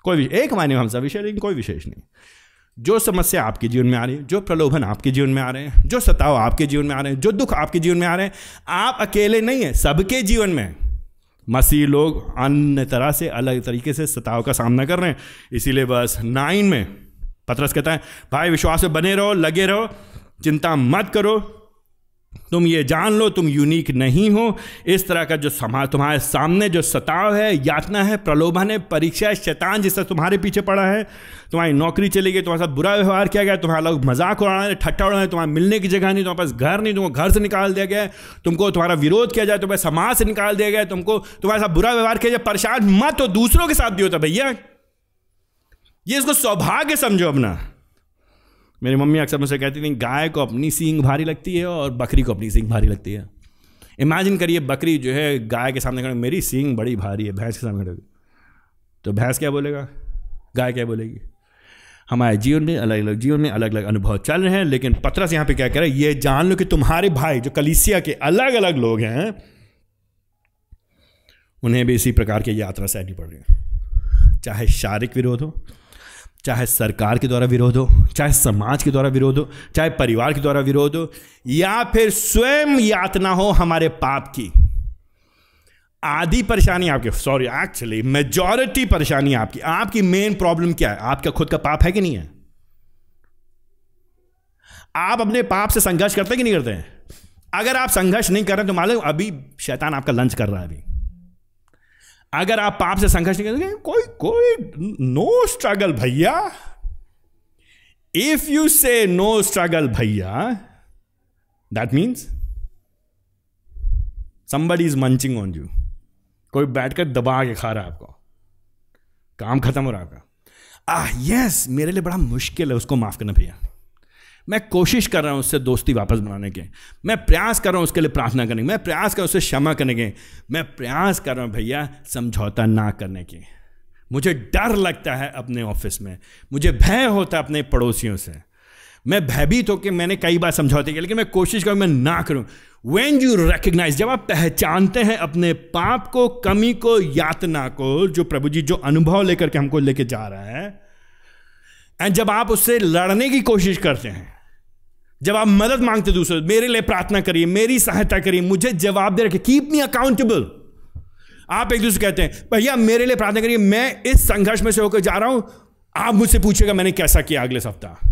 Speaker 1: कोई विशेष एक मायने में हम सब विशेष, लेकिन कोई विशेष नहीं। जो समस्या आपके जीवन में आ रही है, जो प्रलोभन आपके जीवन में आ रहे हैं, जो सताव आपके जीवन में आ रहे हैं, जो दुख आपके जीवन में आ रहे हैं, आप अकेले नहीं हैं, सबके जीवन में। मसीह लोग अन्य तरह से अलग तरीके से सताव का सामना कर रहे हैं। इसीलिए बस नाइन में पत्रस कहता है, भाई, विश्वास में बने रहो, लगे रहो, चिंता मत करो तुम ये जान लो, तुम यूनिक नहीं हो। इस तरह का जो समाज तुम्हारे सामने जो सताव है, यातना है, प्रलोभन है, परीक्षा है, शैतान जिससे तुम्हारे पीछे पड़ा है। तुम्हारी नौकरी चली गई, तुम्हारे साथ बुरा व्यवहार किया गया, तुम्हारा लोग मज़ाक उड़ा रहे ठट्टा उड़ा रहे तुम्हारा मिलने की जगह नहीं, तुम्हारे पास घर नहीं, तुमको घर से निकाल दिया गया तुमको तुम्हारा विरोध किया जाए तुम्हें समाज से निकाल दिया गया तुमको तुम्हारे साथ बुरा व्यवहार किया जाए, परेशान मत हो, दूसरों के साथ भी होता भैया। ये इसको सौभाग्य समझो अपना। मेरी मम्मी अक्सर मुझसे कहती थी, गाय को अपनी सींग भारी लगती है और बकरी को अपनी सींग भारी लगती है। इमेजिन करिए बकरी जो है, गाय के सामने खड़े मेरी सींग बड़ी भारी है, भैंस के सामने खड़े तो भैंस क्या बोलेगा? गाय क्या बोलेगी? हमारे जीवन में अलग अलग जीवन में अलग अलग अनुभव चल रहे हैं, लेकिन पत्रस यहाँ पे क्या कह रहा है? ये जान लो कि तुम्हारे भाई जो कलिसिया के अलग अलग लोग हैं, उन्हें भी इसी प्रकार की यात्रा सहनी पड़ रही है। चाहे शारीरिक विरोध हो चाहे सरकार के द्वारा विरोध हो, चाहे समाज के द्वारा विरोध हो, चाहे परिवार के द्वारा विरोध हो, या फिर स्वयं यातना हो हमारे पाप की। आधी परेशानी आपके सॉरी एक्चुअली मेजॉरिटी परेशानी आपकी। आपकी मेन प्रॉब्लम क्या है? आपका खुद का पाप है कि नहीं है? आप अपने पाप से संघर्ष करते कि नहीं करते हैं? अगर आप संघर्ष नहीं कर रहे तो मालूम अभी शैतान आपका लंच कर रहा है अभी। अगर आप पाप से संघर्ष नहीं करेंगे, कोई कोई नो स्ट्रगल भैया। If you say no struggle भैया that means somebody is munching on you कोई बैठकर दबा के खा रहा है आपको। काम खत्म हो रहा है आपका। आह यस मेरे लिए बड़ा मुश्किल है उसको माफ़ करना भैया। मैं कोशिश कर रहा हूँ उससे दोस्ती वापस बनाने के। मैं प्रयास कर रहा हूँ उसके लिए प्रार्थना करने के। मैं प्रयास कर रहा हूँ उससे क्षमा करने के। मैं प्रयास कर रहा हूँ भैया समझौता ना करने के। मुझे डर लगता है अपने ऑफ़िस में। मुझे भय होता है अपने पड़ोसियों से। मैं भयभीत होकर मैंने कई बार समझौते किया लेकिन मैं कोशिश करूँ, मैं ना करूँ। वेन यू रिकग्नाइज जब आप पहचानते हैं अपने पाप को, कमी को, यातना को, जो प्रभु जी, जो अनुभव लेकर के हमको लेके जा रहा है एंड जब आप उससे लड़ने की कोशिश करते हैं जब आप मदद मांगते दूसरे, मेरे लिए प्रार्थना करिए, मेरी सहायता करिए, मुझे जवाब दे रखे कीप मी अकाउंटेबल आप एक दूसरे कहते हैं, भैया, मेरे लिए प्रार्थना करिए, मैं इस संघर्ष में से होकर जा रहा हूँ, आप मुझसे पूछेगा मैंने कैसा किया अगले सप्ताह।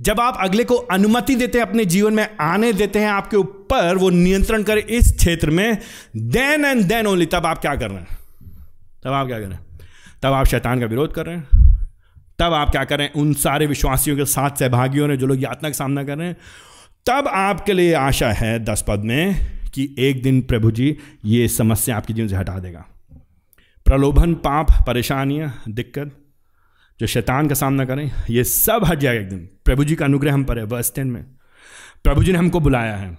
Speaker 1: जब आप अगले को अनुमति देते हैं, अपने जीवन में आने देते हैं आपके ऊपर, वो नियंत्रण करे इस क्षेत्र में देन एंड देन ओनली तब आप क्या कर रहे हैं? तब आप क्या कर रहे हैं? तब आप शैतान का विरोध कर रहे हैं। तब आप क्या करें? उन सारे विश्वासियों के साथ सहभागियों ने जो लोग यातना का सामना कर रहे हैं, तब आपके लिए आशा है दस पद में कि एक दिन प्रभु जी ये समस्या आपके जीवन से हटा देगा। प्रलोभन, पाप, परेशानियाँ, दिक्कत, जो शैतान का सामना करें, ये सब हट जाएगा एक दिन। प्रभु जी का अनुग्रह हम पर है बस टेन में। प्रभु जी ने हमको बुलाया है।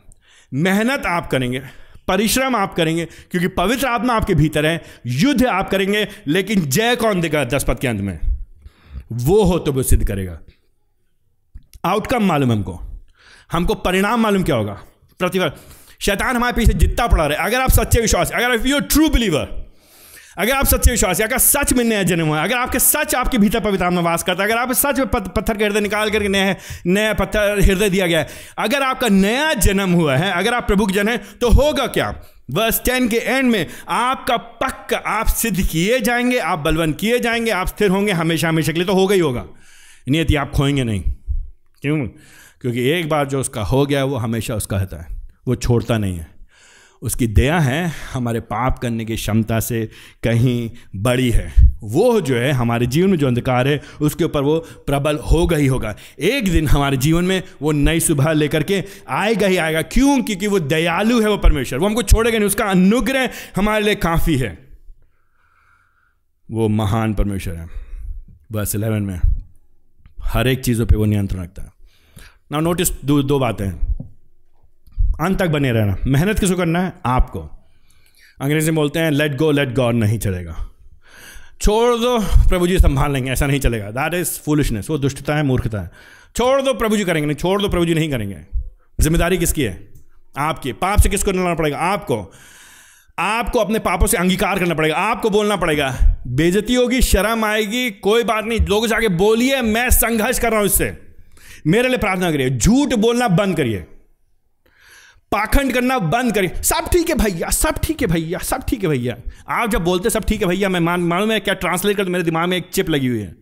Speaker 1: मेहनत आप करेंगे, परिश्रम आप करेंगे, क्योंकि पवित्र आत्मा आपके भीतर है, युद्ध आप करेंगे, लेकिन जय कौन देगा दस पद के अंत में? वो हो तो वो सिद्ध करेगा। आउटकम मालूम हमको। हमको परिणाम मालूम क्या होगा? प्रतिभा शैतान हमारे पीछे जितना पड़ा रहे। अगर आप सच्चे विश्वास, अगर यू ट्रू बिलीवर अगर आप सच्चे विश्वास, अगर सच में नया जन्म हुआ, अगर आपके सच आपके भीतर पवित्र में वास करता है, अगर आप सच में पत्थर के हृदय निकाल करके नया नया पत्थर, हृदय दिया गया है, अगर आपका नया जन्म हुआ है, अगर आप प्रभु जन है तो होगा क्या? वर्स टेन के एंड में, आपका पक्का, आप सिद्ध किए जाएँगे, आप बलवंत किए जाएँगे, आप स्थिर होंगे, हमेशा हमेशा के लिए तो होगा ही होगा। नियति, आप खोएँगे नहीं। क्यों? क्योंकि एक बार जो उसका हो गया, वो हमेशा उसका रहता है। वो छोड़ता नहीं है। उसकी दया है, हमारे पाप करने की क्षमता से कहीं बड़ी है। वो जो है, हमारे जीवन में जो अंधकार है, उसके ऊपर वो प्रबल होगा ही होगा। एक दिन हमारे जीवन में वो नई सुबह लेकर के आएगा ही आएगा। क्यों? क्योंकि वो दयालु है वो परमेश्वर। वो हमको छोड़ेगा नहीं, उसका अनुग्रह हमारे लिए काफ़ी है। वो महान परमेश्वर है। बस इलेवन में हर एक चीज़ों पे वो नियंत्रण रखता है। ना नोटिस दो दो बातें। अंत तक बने रहना। मेहनत किसको करना है? आपको। अंग्रेज़ी में बोलते हैं लेट गो लेट गॉड नहीं चलेगा। छोड़ दो, प्रभु जी संभाल लेंगे, ऐसा नहीं चलेगा। दैट इज़ फुलिशनेस वो दुष्टता है, मूर्खता है। छोड़ दो, प्रभु जी करेंगे नहीं, छोड़ दो, प्रभु जी नहीं करेंगे। ज़िम्मेदारी किसकी है? आपकी। पाप से किसको लड़ना पड़ेगा? आपको। आपको अपने पापों से अंगीकार करना पड़ेगा। आपको बोलना पड़ेगा बेजती होगी, शर्म आएगी, कोई बात नहीं। लोग जाके बोलिए, मैं संघर्ष कर रहा हूँ इससे। मेरे लिए प्रार्थना करिए। झूठ बोलना बंद करिए। पाखंड करना बंद करिए सब ठीक है भैया, सब ठीक है भैया, सब ठीक है भैया। आप जब बोलते सब ठीक है भैया, मैं मान, मालूम है क्या ट्रांसलेट कर तो मेरे दिमाग में एक चिप लगी हुई है।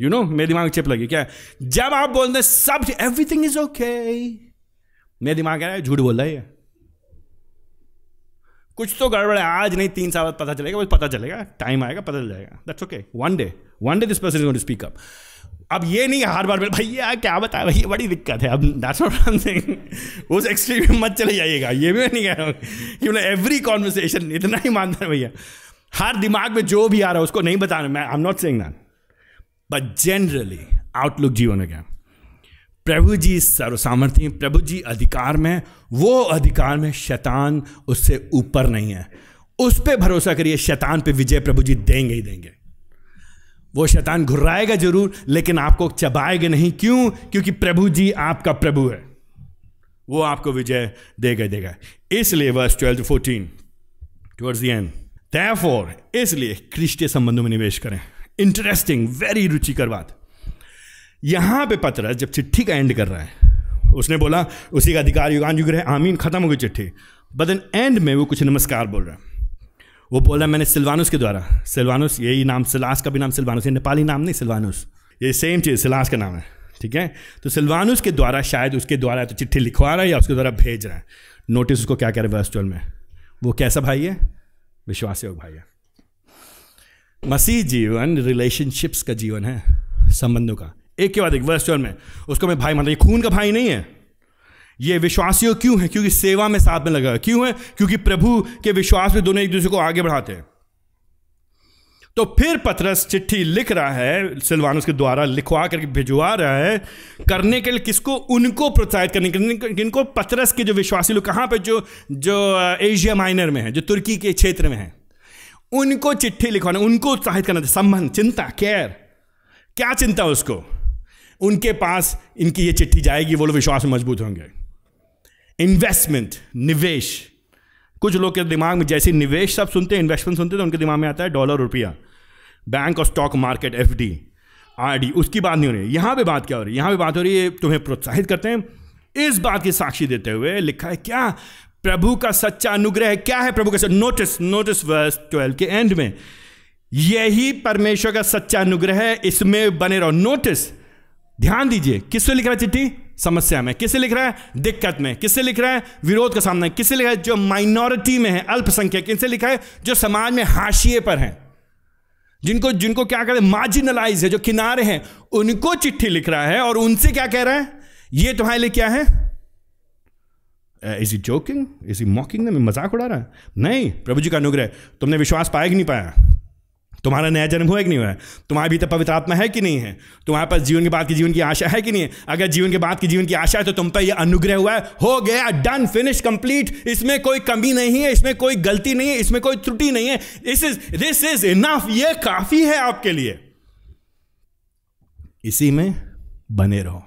Speaker 1: यू नो मेरे दिमाग में चिप लगी, क्या? जब आप बोलते सब एवरीथिंग इज़ ओके मेरे दिमाग क्या है, झूठ बोल रहा है कुछ तो गड़बड़ है, आज नहीं, तीन साल बाद पता चलेगा, वो पता चलेगा। टाइम आएगा, पता चल जाएगा। That's okay one day one day this person is going to speak up अब ये नहीं, हर बार भैया, क्या बताया? भैया, बड़ी दिक्कत है, अब दैट्स उस एक्सट्रीम में मत चले जाइएगा। ये भी मैं नहीं कह रहा हूँ कि मतलब एवरी कॉन्वर्सेशन इतना ही मानता है भैया। हर दिमाग में जो भी आ रहा है, उसको नहीं बताना। मैं I am not saying that but generally outlook जीवन क्या? प्रभु जी सर्व सामर्थ्य प्रभु जी अधिकार में वो अधिकार में शैतान उससे ऊपर नहीं है। उस पर भरोसा करिए, शैतान पे विजय प्रभु जी देंगे ही देंगे। वो शैतान घुर्राएगा ज़रूर, लेकिन आपको चबाएगा नहीं। क्यों? क्योंकि प्रभु जी आपका प्रभु है। वो आपको विजय देगा देगा। इसलिए verse twelve to fourteen towards the end therefore इसलिए क्रिस्टीय संबंधों में निवेश करें। इंटरेस्टिंग वेरी रुचिकर बात। यहाँ पे पत्र जब चिट्ठी का एंड कर रहा है, उसने बोला, उसी का अधिकार युगान युग रहे आमीन खत्म हो गई चिट्ठी। बट एन एंड में वो कुछ नमस्कार बोल रहा है। वो बोल है, मैंने सिल्वानुस के द्वारा, सिल्वानुस, यही नाम, सिलास का भी नाम सिल्वानुस, ये नेपाली नाम नहीं, सिल्वानुस, ये सेम चीज़, सिलास का नाम है, ठीक है? तो सिल्वानुस के द्वारा, शायद उसके द्वारा तो चिट्ठी लिखवा रहा है या उसके द्वारा भेज रहा है। नोटिस उसको क्या कह रहे हैं वर्स में। वो कैसा भाई है? विश्वास योग भाई है। मसीह जीवन रिलेशनशिप्स का जीवन है, संबंधों का। एक के बाद एक वर्स में। उसको मैं भाई मानता ये खून का भाई नहीं है। ये विश्वासियों क्यों है? क्योंकि सेवा में साथ में लगा। क्यों है? क्योंकि प्रभु के विश्वास में दोनों एक दूसरे को आगे बढ़ाते हैं। तो फिर पथरस चिट्ठी लिख रहा है, सिलवानस के द्वारा लिखवा करके भिजवा रहा है, करने के लिए किसको? उनको प्रोत्साहित करने के लिए। किनको? पथरस के जो विश्वासी लोग कहाँ पे? जो जो एशिया माइनर में है, जो तुर्की के क्षेत्र में है। उनको चिट्ठी लिखवाना, उनको उत्साहित करना संबंध, चिंता केयर क्या चिंता उसको? उनके पास इनकी ये चिट्ठी जाएगी, वो लोग विश्वास में मज़बूत होंगे। इन्वेस्टमेंट निवेश। कुछ लोग के दिमाग में जैसे निवेश सब सुनते हैं इन्वेस्टमेंट सुनते हैं तो उनके दिमाग में आता है डॉलर रुपया। बैंक और stock market F D R D उसकी बात नहीं हो रही। यहाँ पे बात क्या हो रही? है यहाँ पे बात हो रही है, तुम्हें प्रोत्साहित करते हैं। इस बात की साक्षी देते हुए लिखा है, क्या प्रभु का सच्चा अनुग्रह क्या है प्रभु का नोटिस नोटिस वर्स ट्वेल्व के एंड में। यही परमेश्वर का सच्चा अनुग्रह है, इसमें बने रहो। नोटिस ध्यान दीजिए, किससे लिख रहा चिट्ठी? समस्या में। किससे लिख रहा है? दिक्कत में। किससे लिख रहा है? विरोध का सामना। किससे लिखा है? जो माइनॉरिटी में है, अल्पसंख्यक। किनसे लिखा है, जो समाज में हाशिए पर है। जिनको जिनको क्या हैं? मार्जिनलाइज है, जो किनारे हैं, उनको चिट्ठी लिख रहा है और उनसे क्या कह रहा है? ये तुम्हारे लिए क्या है? Is he joking is he mocking मज़ाक उड़ा रहा है। नहीं, प्रभु जी का अनुग्रह। तुमने विश्वास पाया कि नहीं पाया? तुम्हारा नया जन्म हुआ कि नहीं हुआ है? तुम्हारे भीतर पवित्र आत्मा है कि नहीं है? तुम्हारे पास जीवन के बाद की जीवन की आशा है कि नहीं है? अगर जीवन के बाद की जीवन की आशा है तो तुम पर यह अनुग्रह हुआ है। हो गया डन फिनिश कंप्लीट इसमें कोई कमी नहीं है, इसमें कोई गलती नहीं है, इसमें कोई त्रुटि नहीं है। This is this is enough ये काफ़ी है आपके लिए। इसी में बने रहो।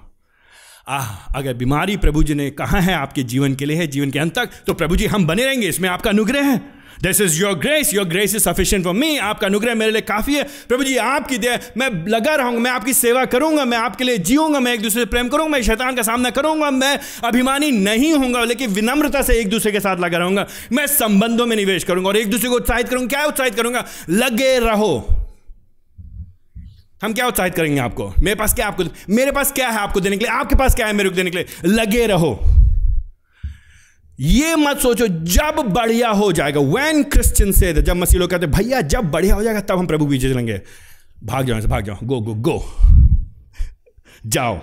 Speaker 1: आह, अगर बीमारी प्रभु जी ने कहा है आपके जीवन के लिए है, जीवन के अंत तक तो प्रभु जी हम बने रहेंगे, इसमें आपका अनुग्रह है। This is your grace your grace is sufficient for me आपका अनुग्रह मेरे लिए काफ़ी है। प्रभु जी, आपकी दया, मैं लगा रहूँगा मैं आपकी सेवा करूँगा, मैं आपके लिए जीऊँगा, मैं एक दूसरे से प्रेम करूँगा, मैं शैतान का सामना करूँगा, मैं अभिमानी नहीं हूँगा लेकिन विनम्रता से एक दूसरे के साथ लगा रहूँगा। मैं संबंधों में निवेश करूँगा और एक दूसरे को उत्साहित करूँगा। क्या उत्साहित करूँगा? लगे रहो। हम क्या उत्साहित करेंगे आपको? मेरे पास क्या आपको, मेरे पास क्या है आपको देने के लिए? आपके पास क्या है मेरे को देने के लिए? लगे रहो। ये मत सोचो, जब बढ़िया हो जाएगा। वैन क्रिश्चियन से जब मसीह लोग कहते, भैया, जब बढ़िया हो जाएगा, तब हम प्रभु पीछे चलेंगे भाग जाओ भाग जाओ। गो गो गो जाओ।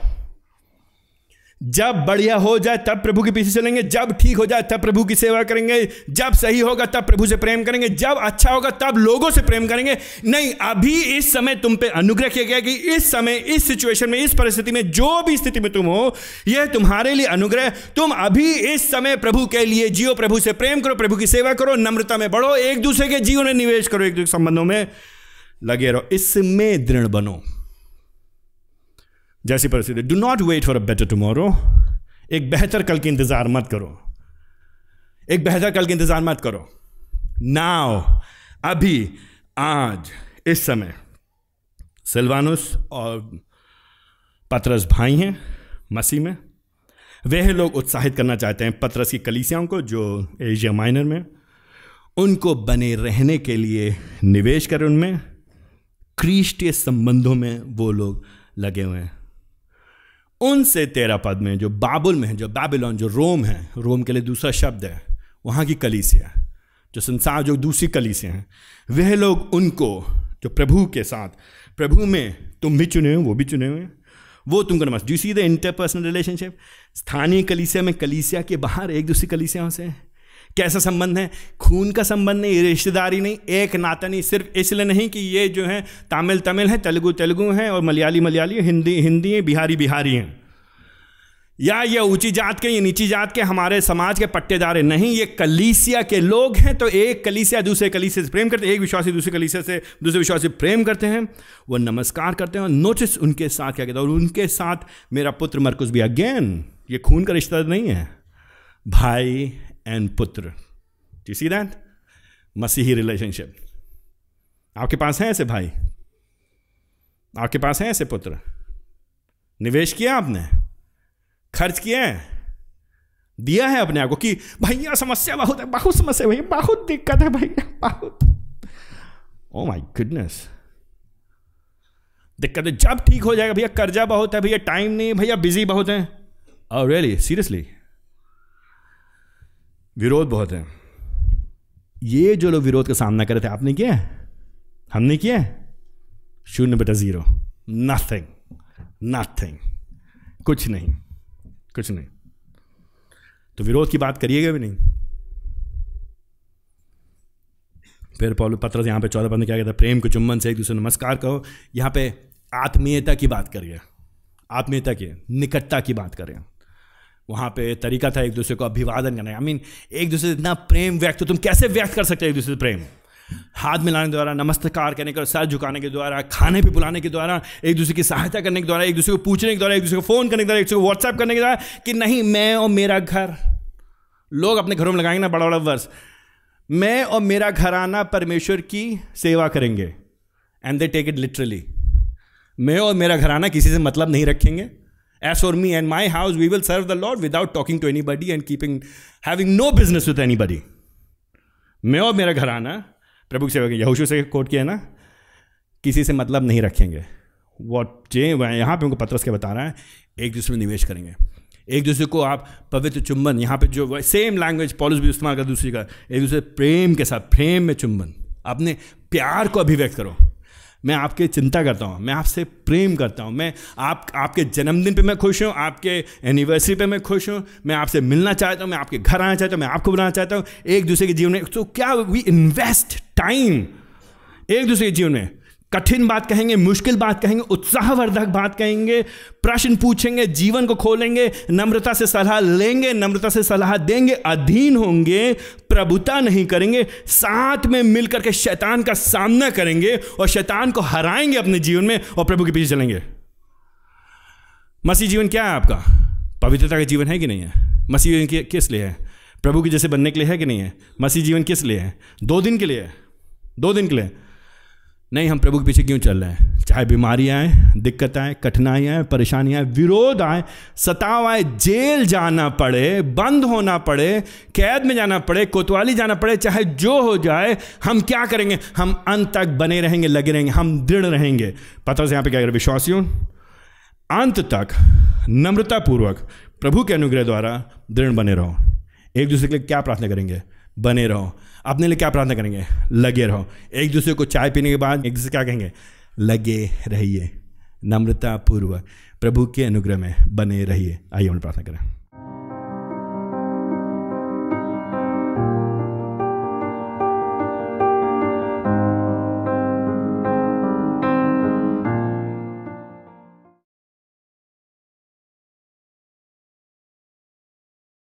Speaker 1: जब बढ़िया हो जाए, तब प्रभु के पीछे चलेंगे। जब ठीक हो जाए, तब प्रभु की सेवा करेंगे। जब सही होगा, तब प्रभु से प्रेम करेंगे। जब अच्छा होगा, तब लोगों से प्रेम करेंगे। नहीं, अभी इस समय तुम पे अनुग्रह किया गया कि इस समय, इस सिचुएशन में, इस परिस्थिति में जो भी स्थिति में तुम हो, यह तुम्हारे लिए अनुग्रह। तुम अभी इस समय प्रभु के लिए जियो, प्रभु से प्रेम करो, प्रभु की सेवा करो, नम्रता में बढ़ो, एक दूसरे के जीवन में निवेश करो, एक दूसरे संबंधों में लगे रहो। इसमें दृढ़ बनो। जैसी परिस्थिति। Do not wait for a better tomorrow एक बेहतर कल की इंतज़ार मत करो। एक बेहतर कल की इंतज़ार मत करो। नाव अभी, आज, इस समय। सिल्वानुस और पत्रस भाई हैं, मसीह में। वह लोग उत्साहित करना चाहते हैं पत्रस की कलीसियाओं को, जो एशिया माइनर में। उनको बने रहने के लिए निवेश करें उनमें। क्रिस्टीय संबंधों में वो लोग लगे हुए हैं। उनसे तेरह पद में जो बाबुल में है, जो बाबिलोन, जो रोम है, रोम के लिए दूसरा शब्द है, वहाँ की कलीसिया जो संसार, जो दूसरी कलीसिया हैं। वह लोग उनको, जो प्रभु के साथ, प्रभु में तुम भी चुने हो, वो भी चुने हुए हैं। वो तुमको नमस्ते do see the interpersonal relationship स्थानीय कलीसिया में कलीसिया के बाहर एक दूसरी कलीसियाओं से कैसा संबंध है? खून का संबंध नहीं, रिश्तेदारी नहीं, एक नाता नहीं, सिर्फ़ इसलिए नहीं कि ये जो है तमिल तमिल है तेलुगु तेलुगु हैं और मलयाली मलयाली, हिंदी हिंदी हैं, बिहारी बिहारी हैं। या ये ऊँची जात के, ये नीची जात के, हमारे समाज के पट्टेदार नहीं, ये कलीसिया के लोग हैं तो एक कलीसिया दूसरे कलीसिया से प्रेम करते हैं, एक विश्वासी दूसरे कलीसिया से, दूसरे विश्वासी प्रेम करते हैं, वो नमस्कार करते हैं और नोटिस उनके साथ क्या कहते हैं? और उनके साथ मेरा पुत्र मरकुस भी, अगेन, ये खून का रिश्ता नहीं है। भाई एंड पुत्र यू सी दैट मसीही रिलेशनशिप आपके पास है ऐसे भाई? आपके पास है ऐसे पुत्र? निवेश किया आपने? खर्च किया है? दिया है अपने आप को कि, भैया, समस्या बहुत है, बहुत समस्या भैया, बहुत दिक्कत है भैया, बहुत। ओ माय गुडनेस दिक्कत है जब ठीक हो जाएगा, भैया, कर्जा बहुत है, भैया टाइम नहीं भैया बिज़ी बहुत है। रियली सीरियसली विरोध बहुत है। ये जो लोग विरोध का सामना कर रहे थे, आपने किया हमने किया शून्य बेटा ज़ीरो। नथिंग नथिंग कुछ नहीं। कुछ नहीं। तो विरोध की बात करिएगा भी नहीं। फिर पौल पत्र यहाँ पे चौदह बंद क्या कहता है? प्रेम को चुम्बन से एक दूसरे नमस्कार कहो यहाँ पे आत्मीयता की बात करिए। आत्मीयता की, निकटता की बात करें वहाँ पे तरीका था एक दूसरे को अभिवादन करना। आई मीन एक दूसरे से इतना प्रेम व्यक्त हो तुम कैसे व्यक्त कर सकते हो एक दूसरे से प्रेम? हाथ मिलाने के द्वारा, नमस्कार करने के सर झुकाने के द्वारा, खाने पे बुलाने के द्वारा, एक दूसरे की सहायता करने के द्वारा, एक दूसरे को पूछने के द्वारा, एक दूसरे को फ़ोन करने के द्वारा, एक दूसरे को व्हाट्सएप करने के द्वारा कि नहीं, मैं और मेरा घर। लोग अपने घरों में लगाएँगे ना बड़ा बड़ा वर्ष। मैं और मेरा घराना परमेश्वर की सेवा करेंगे। And they take it literally मैं और मेरा घराना किसी से मतलब नहीं रखेंगे। As for me and my house we will serve the Lord without talking to anybody and keeping having no business with anybody मैं और मेरा घराना, प्रभु की यहोशू से कोट किया ना, किसी से मतलब नहीं रखेंगे। वॉट जे यहाँ पे उनको पत्रस के बता रहा है, एक दूसरे में निवेश करेंगे। एक दूसरे को आप पवित्र चुंबन, यहाँ पे जो सेम लैंग्वेज पॉलिस भी इस्तेमाल कर, दूसरी का, एक दूसरे प्रेम के साथ, प्रेम में चुंबन। अपने प्यार को अभिव्यक्त करो। मैं आपके चिंता करता हूँ, मैं आपसे प्रेम करता हूँ, मैं आप, आपके जन्मदिन पे मैं खुश हूँ, आपके एनिवर्सरी पे मैं खुश हूँ, मैं आपसे मिलना चाहता हूँ, मैं आपके घर आना चाहता हूँ, मैं आपको बुलाना चाहता हूँ, एक दूसरे के जीवन में। तो क्या वी इन्वेस्ट टाइम एक दूसरे के जीवन में। कठिन बात कहेंगे, मुश्किल बात कहेंगे, उत्साहवर्धक बात कहेंगे, प्रश्न पूछेंगे, जीवन को खोलेंगे, नम्रता से सलाह लेंगे, नम्रता से सलाह देंगे, अधीन होंगे, प्रभुता नहीं करेंगे, साथ में मिलकर के शैतान का सामना करेंगे और शैतान को हराएँगे अपने जीवन में और प्रभु के पीछे चलेंगे। मसीह जीवन क्या है आपका? पवित्रता का जीवन है कि नहीं है? मसीह जीवन किस लिए है? प्रभु के जैसे बनने के लिए है कि नहीं है? मसीह जीवन किस लिए है? दो दिन के लिए है। दो दिन के लिए। नहीं, हम प्रभु के पीछे क्यों चल रहे हैं? चाहे बीमारी आए, दिक्कत आए, कठिनाई आए, परेशानी आए, विरोध आए, सताव आए, जेल जाना पड़े, बंद होना पड़े, कैद में जाना पड़े, कोतवाली जाना पड़े, चाहे जो हो जाए, हम क्या करेंगे? हम अंत तक बने रहेंगे, लगे रहेंगे, हम दृढ़ रहेंगे। पता से यहाँ पे क्या करें? विश्वासियों, अंत तक नम्रतापूर्वक प्रभु के अनुग्रह द्वारा दृढ़ बने रहो। एक दूसरे के लिए क्या प्रार्थना करेंगे? बने रहो। अपने लिए क्या प्रार्थना करेंगे? लगे रहो। एक दूसरे को चाय पीने के बाद एक दूसरे क्या कहेंगे? लगे रहिए। नम्रता पूर्वक प्रभु के अनुग्रह में बने रहिए। आइए हम प्रार्थना करें।